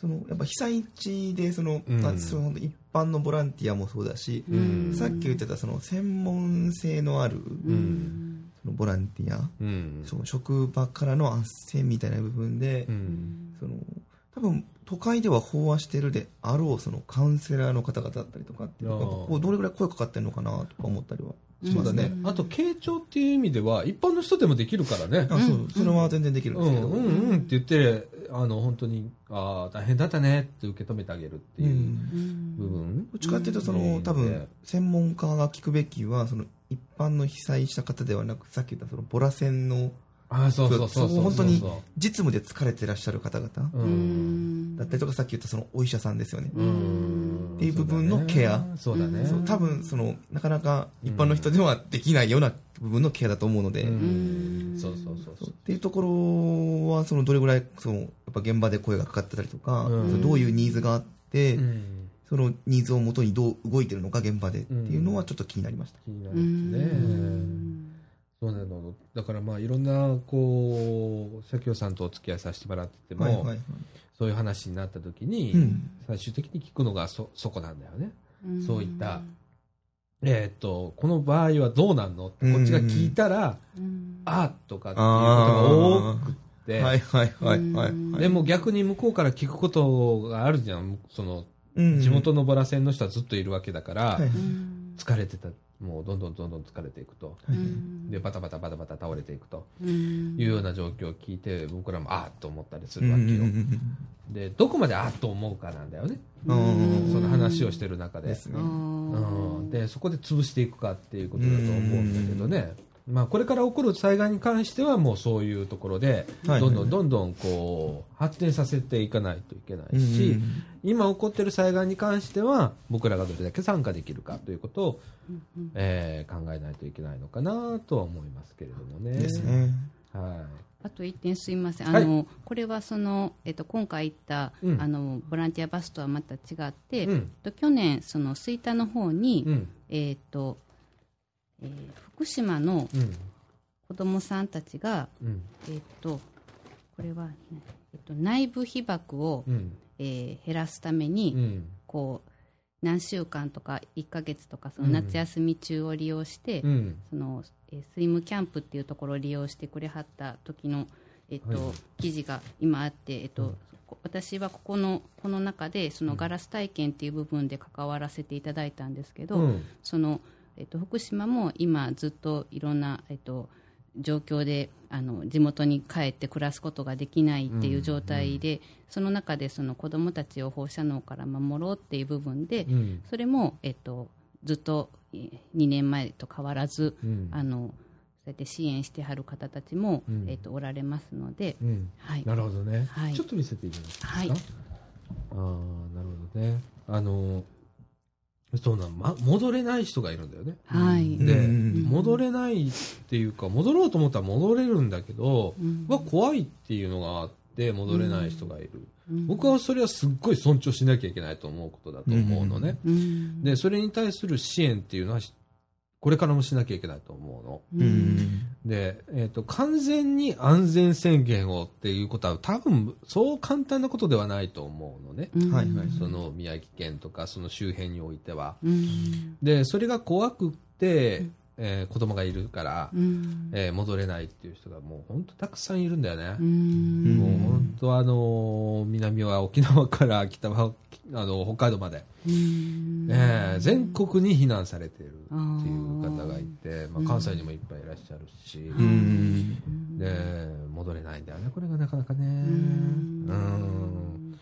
そのやっぱ被災地でその、うん。まあその一般のボランティアもそうだし、うん。さっき言ってたその専門性のあるうん。そのボランティア、うん。その職場からの斡旋みたいな部分で、うん。その多分都会では飽和してるであろうそのカウンセラーの方々だったりとかっていうのがどれぐらい声かかってるのかなとか思ったりは。しそうだね。ね。あと、傾聴っていう意味では、一般の人でもできるからね。あそうそれは全然できるんうん、ですけど、うん、うんって言って、あの、本当に、ああ、大変だったねって受け止めてあげるっていううん部分。どっちかっていうとその、うん多分専門家が聞くべきはその一般の被災した方ではなくさっき言ったそのボラ線のああ、そうそうそうそう。そう。本当に実務で疲れてらっしゃる方々？だったりとかさっき言ったそのお医者さんですよね、うん。っていう部分のケア。そうだね。そう多分そのなかなか一般の人ではできないような部分のケアだと思うので、うん。そうそうそうそう。っていうところはそのどれぐらいそのやっぱ現場で声がかかってたりとか、どういうニーズがあって、うん。そのニーズをもとにどう動いてるのか現場でっていうのはちょっと気になりました。気になうるんですね。んそうなの。だからまあいろんな、こう、社協さんとお付き合いさせてもらってても、はいはいはい。そういう話になった時に、うん。最終的に聞くのがそ、そこなんだよね。うん。そういったえーっと、この場合はどうなんの？ってこっちが聞いたら、うん。あとかっていうことが多くって、はいはいはいはい。でも逆に向こうから聞くことがあるじゃん。その、うん。地元のボラ線の人はずっといるわけだから、疲れてた、もうどんどんどんどん疲れていくと。はいうんで、バタバタバタバタ倒れていくとうんいうような状況を聞いて、僕らもあっと思ったりするわけよ。うんで、どこまであっと思うかなんだよね。うんその話をしてる中で。ですね。うん、でそこで潰していくかっていうことだと思うんだけどね、まあ、これから起こる災害に関してはもうそういうところではい。どんどんどんどんこう発展させていかないといけないし、うん今起こってる災害に関しては僕らがどれだけ参加できるかということを、うんえー考えないといけないのかなとは思いますけれどもね。ですね。はあと一点すいません、はい。あのこれはその、えっと、今回行った、うん。あのボランティアバスとはまた違って、い、うん。えっと去年、その吹田の方に、うん。えっとえー福島のうん。子どもさんたちが、うん。えっとこれは、えっと、内部被爆を、うん。えー減らすために、うん。こう何週間とか1ヶ月とかその夏休み中を利用して、うん。そのえースイムキャンプっていうところを利用してくれはった時の、えっとはい。記事が今あって、えっとこ私はここのこの中でそのガラス体験っていう部分で関わらせていただいたんですけど、うん。そのえっと、福島も今ずっといろんな、えっと、状況であの地元に帰って暮らすことができないっていう状態で、その中でその子どもたちを放射能から守ろうっていう部分で、うん。それも、えっと、ずっとえー2年前と変わらず、うん。あのそうやって支援してはる方たちも、うん。えっと、おられますので、うん。はい、なるほどね、はい。ちょっと見せていただけますか、はい。ああなるほどね。あのそうなん、ま、戻れない人がいるんだよね。はい。で、うん戻れないっていうか、戻ろうと思ったら戻れるんだけど、うんは怖いっていうのがあって、戻れない人がいる。うん僕はそれはすっごい尊重しなきゃいけないと思うことだと思うのね。うんで、それに対する支援っていうのは、これからもしなきゃいけないと思うの。うん。で、えっ、と、完全に安全宣言をっていうことは多分、そう簡単なことではないと思うのね。うんはいはいその宮城県とか、その周辺においては。うんで、それが怖くって、えー子供がいるから、うんえー戻れないっていう人がもう本当たくさんいるんだよね。うんもう本当あのー南は沖縄から北はあの北海道まで、うん。えー全国に避難されているっていう方がいて、まあ、関西にもいっぱいいらっしゃるし、うん。で戻れないんだよねこれがなかなかね。うん。うん。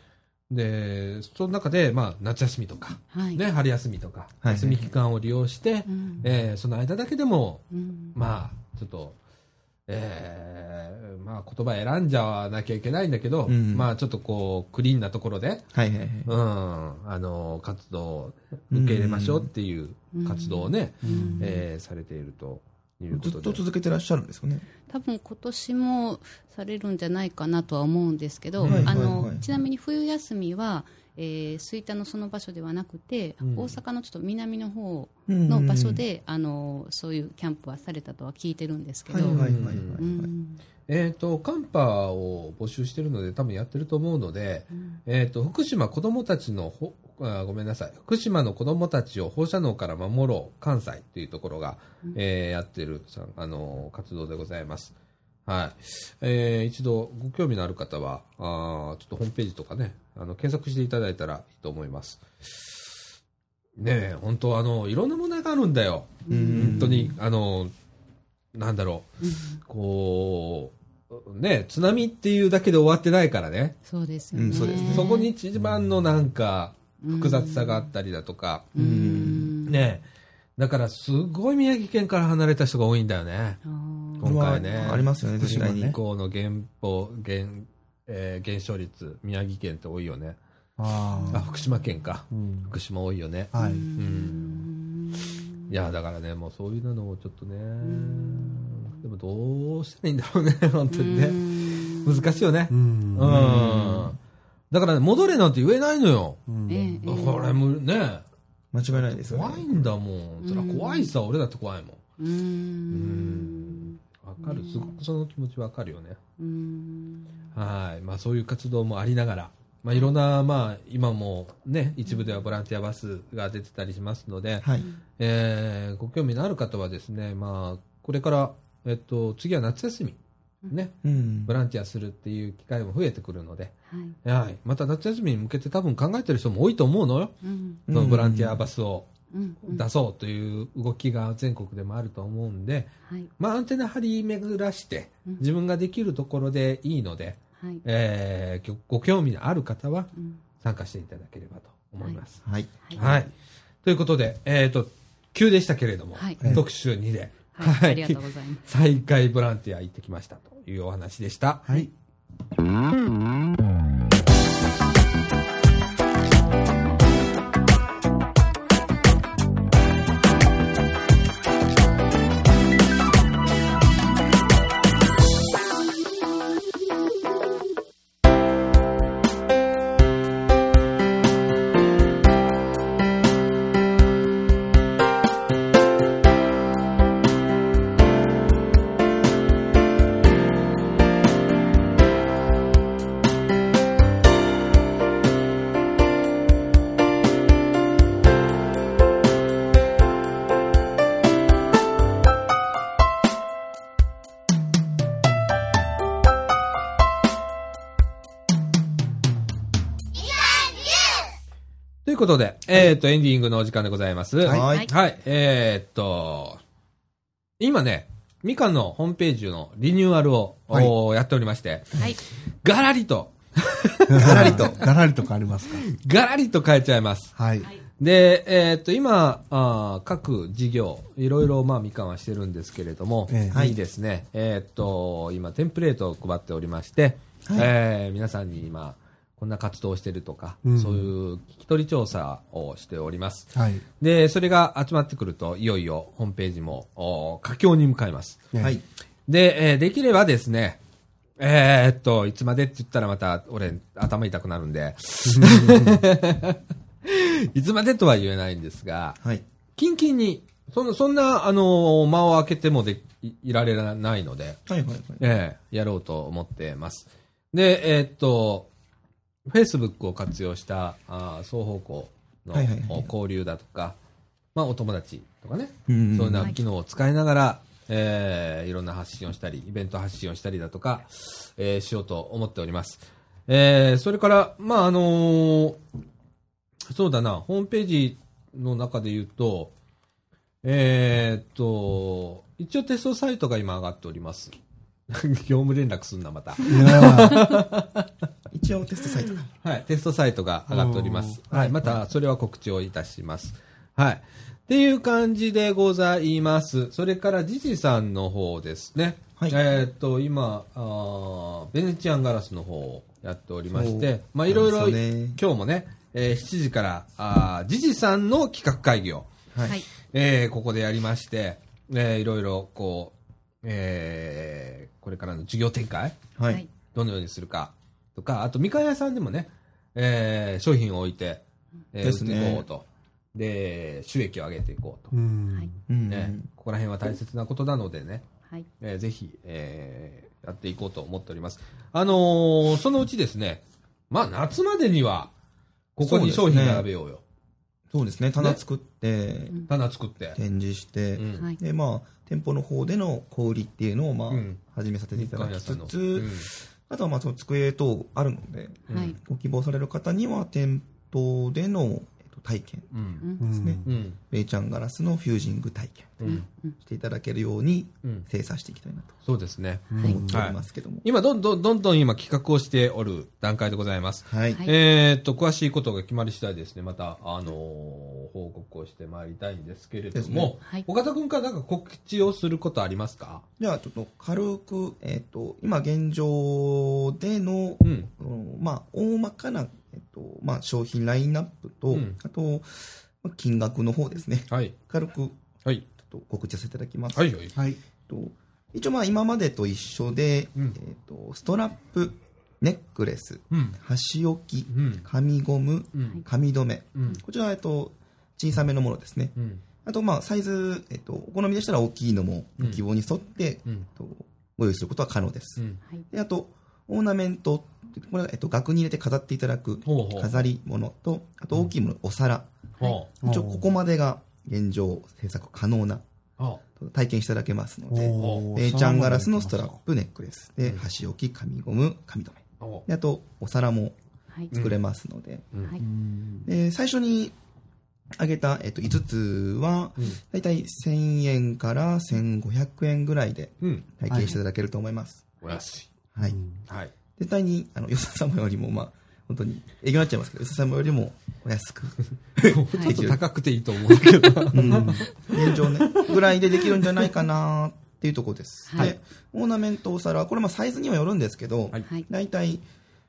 でその中で、まあ、夏休みとか、はい。ね、春休みとか、はい。休み期間を利用して、うん。えーその間だけでもうん。まあ、ちょっと、えーまあ、言葉選んじゃなきゃいけないんだけど、うんまあ、ちょっとこう、クリーンなところで、はいはいはい。うん、あの、活動を受け入れましょうっていう活動をね、うんえーされているというこずっと続けてらっしゃるんですよね？多分今年もされるんじゃないかなとは思うんですけど、はいあのはいはいちなみに冬休みは、えー、吹田のその場所ではなくて、うん。大阪のちょっと南の方のの場所で、あのそういうキャンプはされたとは聞いてるんですけど、はいはいはいはい。うん。えっ、と、カンパを募集してるので、多分やってると思うので、えっ、と、福島子供たちのほ、あごめんなさい、福島の子供たちを放射能から守ろう、関西っていうところが、えーやってる、さあの、活動でございます。はい。えー一度ご興味のある方は、あーちょっとホームページとかね、あの、検索していただいたらいいと思います。ねえ、本当あの、いろんな問題があるんだよ。うん本当に、あの、なんだろう。こう、ね、津波っていうだけで終わってないからね。そうですよね、うんそうですねそこに一番のなんか、複雑さがあったりだとか、うんね。だからすごい宮城県から離れた人が多いんだよね。今回ね。ありますよね、福島ね絶対に。人口の減法、減、えー減少率、宮城県って多いよね。ああ、福島県か。うん福島多いよね。はい。うん。いや、だからね、もうそういうのをちょっとね、でもどうしたらいいんだろうね、[laughs] 本当にね。難しいよねう。んうん。だからね、戻れなんて言えないのよ。うんええこれもね、間違いないですよね。怖いんだもん。そりゃ怖いさ、俺だって怖いもん。うーんわかる。すごくその気持ちわかるよね。うーんはい。まあそういう活動もありながら、まあいろんな、まあ今もね、一部ではボランティアバスが出てたりしますので、はい。えーご興味のある方はですね、まあこれから、えっと、次は夏休み、ね、うんボ。ランティアするっていう機会も増えてくるので、はいはい。また夏休みに向けて多分考えてる人も多いと思うのよ。うんそのボランティアバスを出そうという動きが全国でもあると思うんで、はい。まあアンテナ張り巡らしてうん。自分ができるところでいいので、はい。えーご興味のある方はうん。参加していただければと思います。はい。はい。ということで、えっ、と、急でしたけれども、はい。特集2で、はい。ありがとうございます。再開ボランティア行ってきましたというお話でした。はい。とと、エンディングのお時間でございます。はい。はい。えっ、と、今ね、みかんのホームページのリニューアルを、はい。おやっておりまして、はい。ガラリと、[laughs] ガラリと。ガラリとかありますか？ガラリと変えちゃいます。はい。で、えっ、と、今、あー各事業、いろいろ、まあ、みかんはしてるんですけれども、ええ。はい、ですね、えっ、と、今、テンプレートを配っておりまして、はい。えー皆さんに今、こんな活動をしてるとか、うんそういう聞き取り調査をしております。はい。で、それが集まってくると、いよいよホームページもお佳境に向かいます。ねはい。で、えーできればですね、えーっと、いつまでって言ったらまた俺頭痛くなるんで、[laughs] いつまでとは言えないんですが、はい。キンキンに、そんな、そんな、あのー間を空けてもでいいられないので、はいはいはい。ええやろうと思ってます。で、えーっと、Facebook を活用した、あー双方向の交流だとか、まあお友達とかね、うんそういうな機能を使いながら、えーいろんな発信をしたり、イベント発信をしたりだとか、えーしようと思っております。えーそれから、まあ、あのーそうだな、ホームページの中で言うと、えーっと、一応テストサイトが今上がっております。[laughs] 業務連絡すんな、また。[laughs] テストサイトが。はい、テストサイトが上がっております。うんはい、またそれは告知をいたします。はい。っていう感じでございます。それから、ジジさんの方ですね。はいえーっと、今あー、ベネチアンガラスの方をやっておりましそてう、まあ、いろいろ、ね今日もね、えー7時から、あージジさんの企画会議を、ははい。えーここでやりまして、えーいろいろ、こう、えーこれからの授業展開ははいい。どのようにするかとか、あと、みかん屋さんでもね、えー商品を置いて、えーですね売っていこうと。で、収益を上げていこうと。うんね、ここら辺は大切なことなのでね、はい。えーぜひ、えーやっていこうと思っております。あのーそのうちですね、まあ、夏までには、ここに商品並べようよ。そうですね。棚作って、棚作って。展示して、うんはい。で、まあ、店舗の方での小売りっていうのを、まあうん、始めさせていただきつつ、あとは、まあ、その机等あるので、うんはい。ご希望される方には、店頭での、えっと、体験うん。うん。ですね。うん。ベイちゃんガラスのフュージング体験うん。していただけるようにうん。精査していきたいなとそうですね。はい。思っておりますけども。今、どんどん、どんどん今企画をしておる段階でございます。はい。はいえーっと、詳しいことが決まり次第ですね、また、あのー報告をしてまいりたいんですけれどもね、はい。岡田君からなんか告知をすることありますか？じゃあ、ちょっと軽く、えっ、と、今現状での、うん。うんまあ、大まかな、えっと、まあ、商品ラインナップと、うんあと、まあ金額の方ですね。はい。軽く、ちょはい。っと告知させていただきます。はい、はい。はい。えっと一応、まあ、今までと一緒で、うんえっと、ストラップ、ネックレス、うん。箸置き、うん。紙ゴム、うん。紙留め。うん。こちらは、えっと、小さめのものですね。うん。あと、まあ、サイズ、えっと、お好みでしたら大きいのも、希望に沿って、えっうん。とご用意することは可能です。で、あと、オーナメント、これは、えっと、額に入れて飾っていただく。飾り物と、あと大きいもの、お皿。一応、ここまでが現状制作可能な、ほ体験していただけますので、おえーチャンガラスのストラップ。プ、ネックレスで、うん箸置き、紙ゴム、紙留め。であと、お皿もはい。作れますので。で最初に挙げた、えっと、5つは、うん。だいたい1000円から1500円ぐらいでうん。体験していただけると思います。お安い。はい。はい。絶対に、あの、吉田様よりも、まあ、本当に、営業になっちゃいますけど、吉田様よりもお安く、[laughs] ちょっと高くていいと思うけど。うん、現状ね、ぐらいでできるんじゃないかなっていうところです。はいで、オーナメントお皿、これまあサイズにはよるんですけど、はいはい。大体、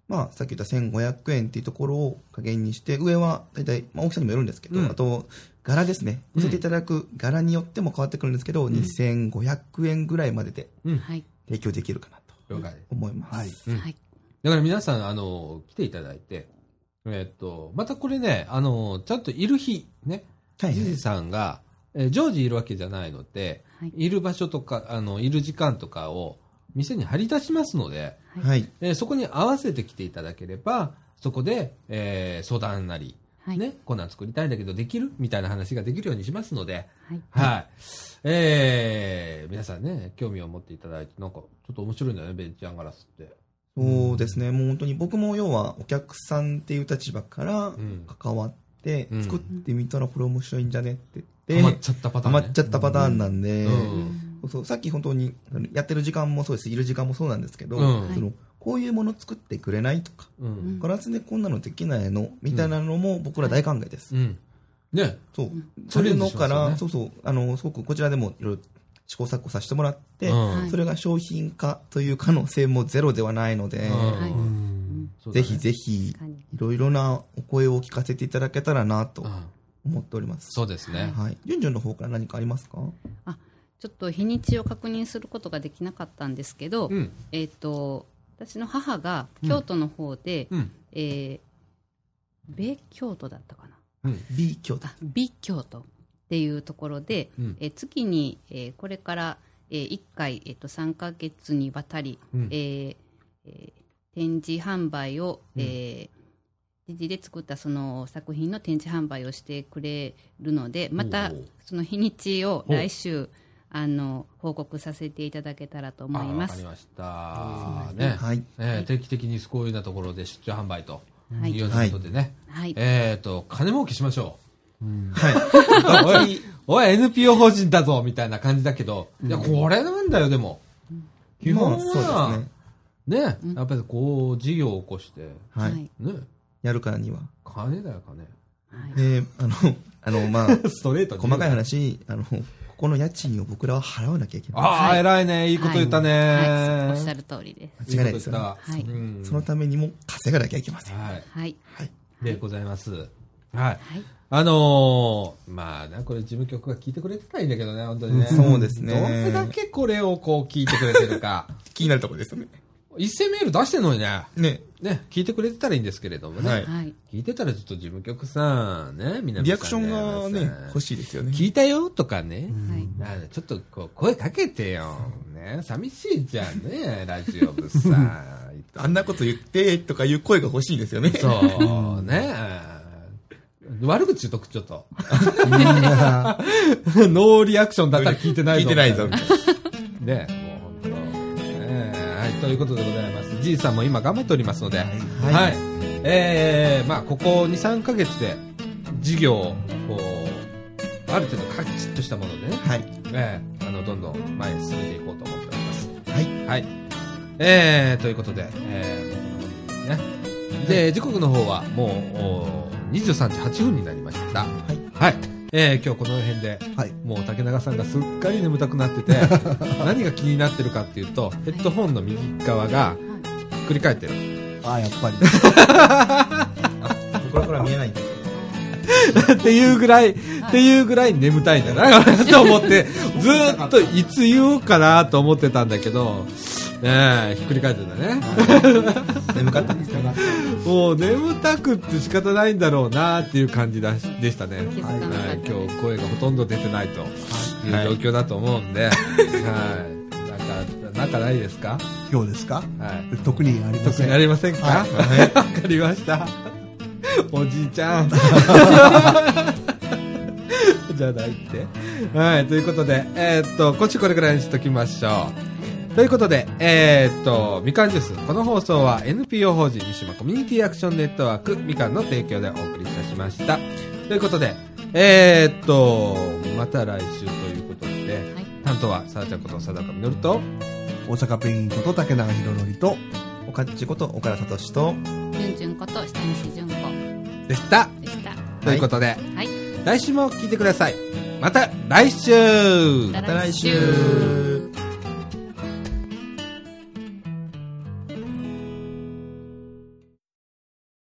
まあ、さっき言った1500円っていうところを加減にして、上は大体、まあ、大きさにもよるんですけど、うんあと、柄ですね。うん載せていただく柄によっても変わってくるんですけど、2500円ぐらいまでで。提供できるかなと。思います。はい。うんはい。だから皆さん、あの、来ていただいて、えっと、またこれね、あの、ちゃんといる日、ね、はいさんが、えー常時いるわけじゃないので、はい。いる場所とか、あの、いる時間とかを店に張り出しますので、はい。えーそこに合わせて来ていただければ、そこで、えー相談なり、はい。ね、こんなん作りたいんだけどできるみたいな話ができるようにしますので、はい。はい。えー、皆さんね、興味を持っていただいて、なんか、ちょっと面白いんだよね、ベンチャンガラスって。そうですね。もう本当に僕も要はお客さんっていう立場からん関わってうん作ってみたらこれ面白いんじゃねって言って、ハマっちゃったパターン、ね。ハマっちゃったパターンなんで、うんそうさっき本当にやってる時間もそうですいる時間もそうなんですけど、うんそのこういうもの作ってくれないとか、うん。ガラスでこんなのできないのみたいなのも僕ら大歓迎です。うん。ね。そう。チそういうャレンジしますよのから、ねそうそう、あの、すごくこちらでもいろいろ試行錯誤させてもらって、うんそれが商品化という可能性もゼロではないので、ぜひぜひいろいろなお声を聞かせていただけたらなとうん思っております。そうですね。はい。ジュンジュンの方から何かありますか？あちょっと日にちを確認することができなかったんですけど、うん。えっ、と私の母が京都の方で、うん。えー米京都だったかなうん。?B 京都。あ美京都っていうところで、うんえー月に、えーこれから、え1回、えー、と3ヶ月にわたり、うんえーえー展示販売を、えー自治で作ったその作品の展示販売をしてくれるのでまたその日にちを来週あの報告させていただけたらと思います。かりました。ね。はい。えー定期的にこういうようなところで出張販売とはいいうようなことでね。はい、えっと、金儲けしましょはい。う。おい、おい、[laughs] NPO 法人だぞみたいな感じだけど、いや、これなんだよ、でも。基本まあそうですはね、。ね、やっぱりこう、事業を起こして、ははいい。ね、やるからには。金だよ、金。はいで、あの、あの、[laughs] まあ、ストレートに細かい話、あの、ここの家賃を僕らは払わなきゃいけない。ああ、はい偉いね。いいこと言ったね。はい、おっしゃる通りです。間違いないですよね。はいそのためにも稼がなきゃいけません。はい。はい、はい。でございます。はい。はい、あのー、まあね、これ事務局が聞いてくれてたらいいんだけどね、本当にね。うんそうですねどれだけこれをこう聞いてくれてるか。気になるところですよね。一斉メール出してんのにね。ね。ね、聞いてくれてたらいいんですけれどもね。はいはい、聞いてたらちょっと事務局さん、ね、みんなリアクションがね、欲しい。ですよね。聞いたよとかね。はい。なちょっとこう声かけてよ。ね、寂しいじゃんね、ラジオ部さ。[laughs] あんなこと言ってとかいう声が欲しいですよね。そう、ね。[laughs] 悪口言うとく、ちょっと。ノーリアクションだったら聞いてないぞ。聞いてないぞ。ね、もう本当。えーはい、ということでございます。じいさんも今頑張っておりますので、はい。はいえー、まあ、ここ2、3ヶ月で、事業を、こう、ある程度カチッとしたものでね、はい。えー、あの、どんどん前に進めていこうと思っております。はい。はい。えー、ということで、えー、ね。で、時刻の方はもう、お23時8分になりました。はいはい。えー、今日この辺で、はい。もう竹永さんがすっかり眠たくなってて、[laughs] 何が気になってるかっていうと、ヘッドホンの右側がひっくり返ってる。ああ、やっぱり。[laughs] これから見えないんですっていうぐらい、っていうぐらい眠たいんだな、[laughs] と思って、ずーっといつ言おうかなと思ってたんだけど、えー、ひっくり返ってたね。眠かったんですよ。もう眠たくって仕方ないんだろうなっていう感じだしでしたね。気づかなかったはい、今日声がほとんど出てないという状況だと思うんで、はい。なんか、なんかないですか？今日ですか？はい。特にありま特せん。にありませんか？わ、はい [laughs] かりました。おじいちゃん。[laughs] じゃないって。はい、ということで、えーっと、今週これくらいにしときましょう。ということで、えーっと、みかんジュース。この放送は NPO 法人三島コミュニティアクションネットワークみかんの提供でお送りいたしました。ということで、えーっと、また来週ということで、はい担当はさあちゃんこと佐高みのると、大阪ペイントと竹永宏典と、おかっちこと岡田聡と、じゅんじゅんこと下西純子でした。でした。ということで、はい。来週も聞いてください。また来週また来週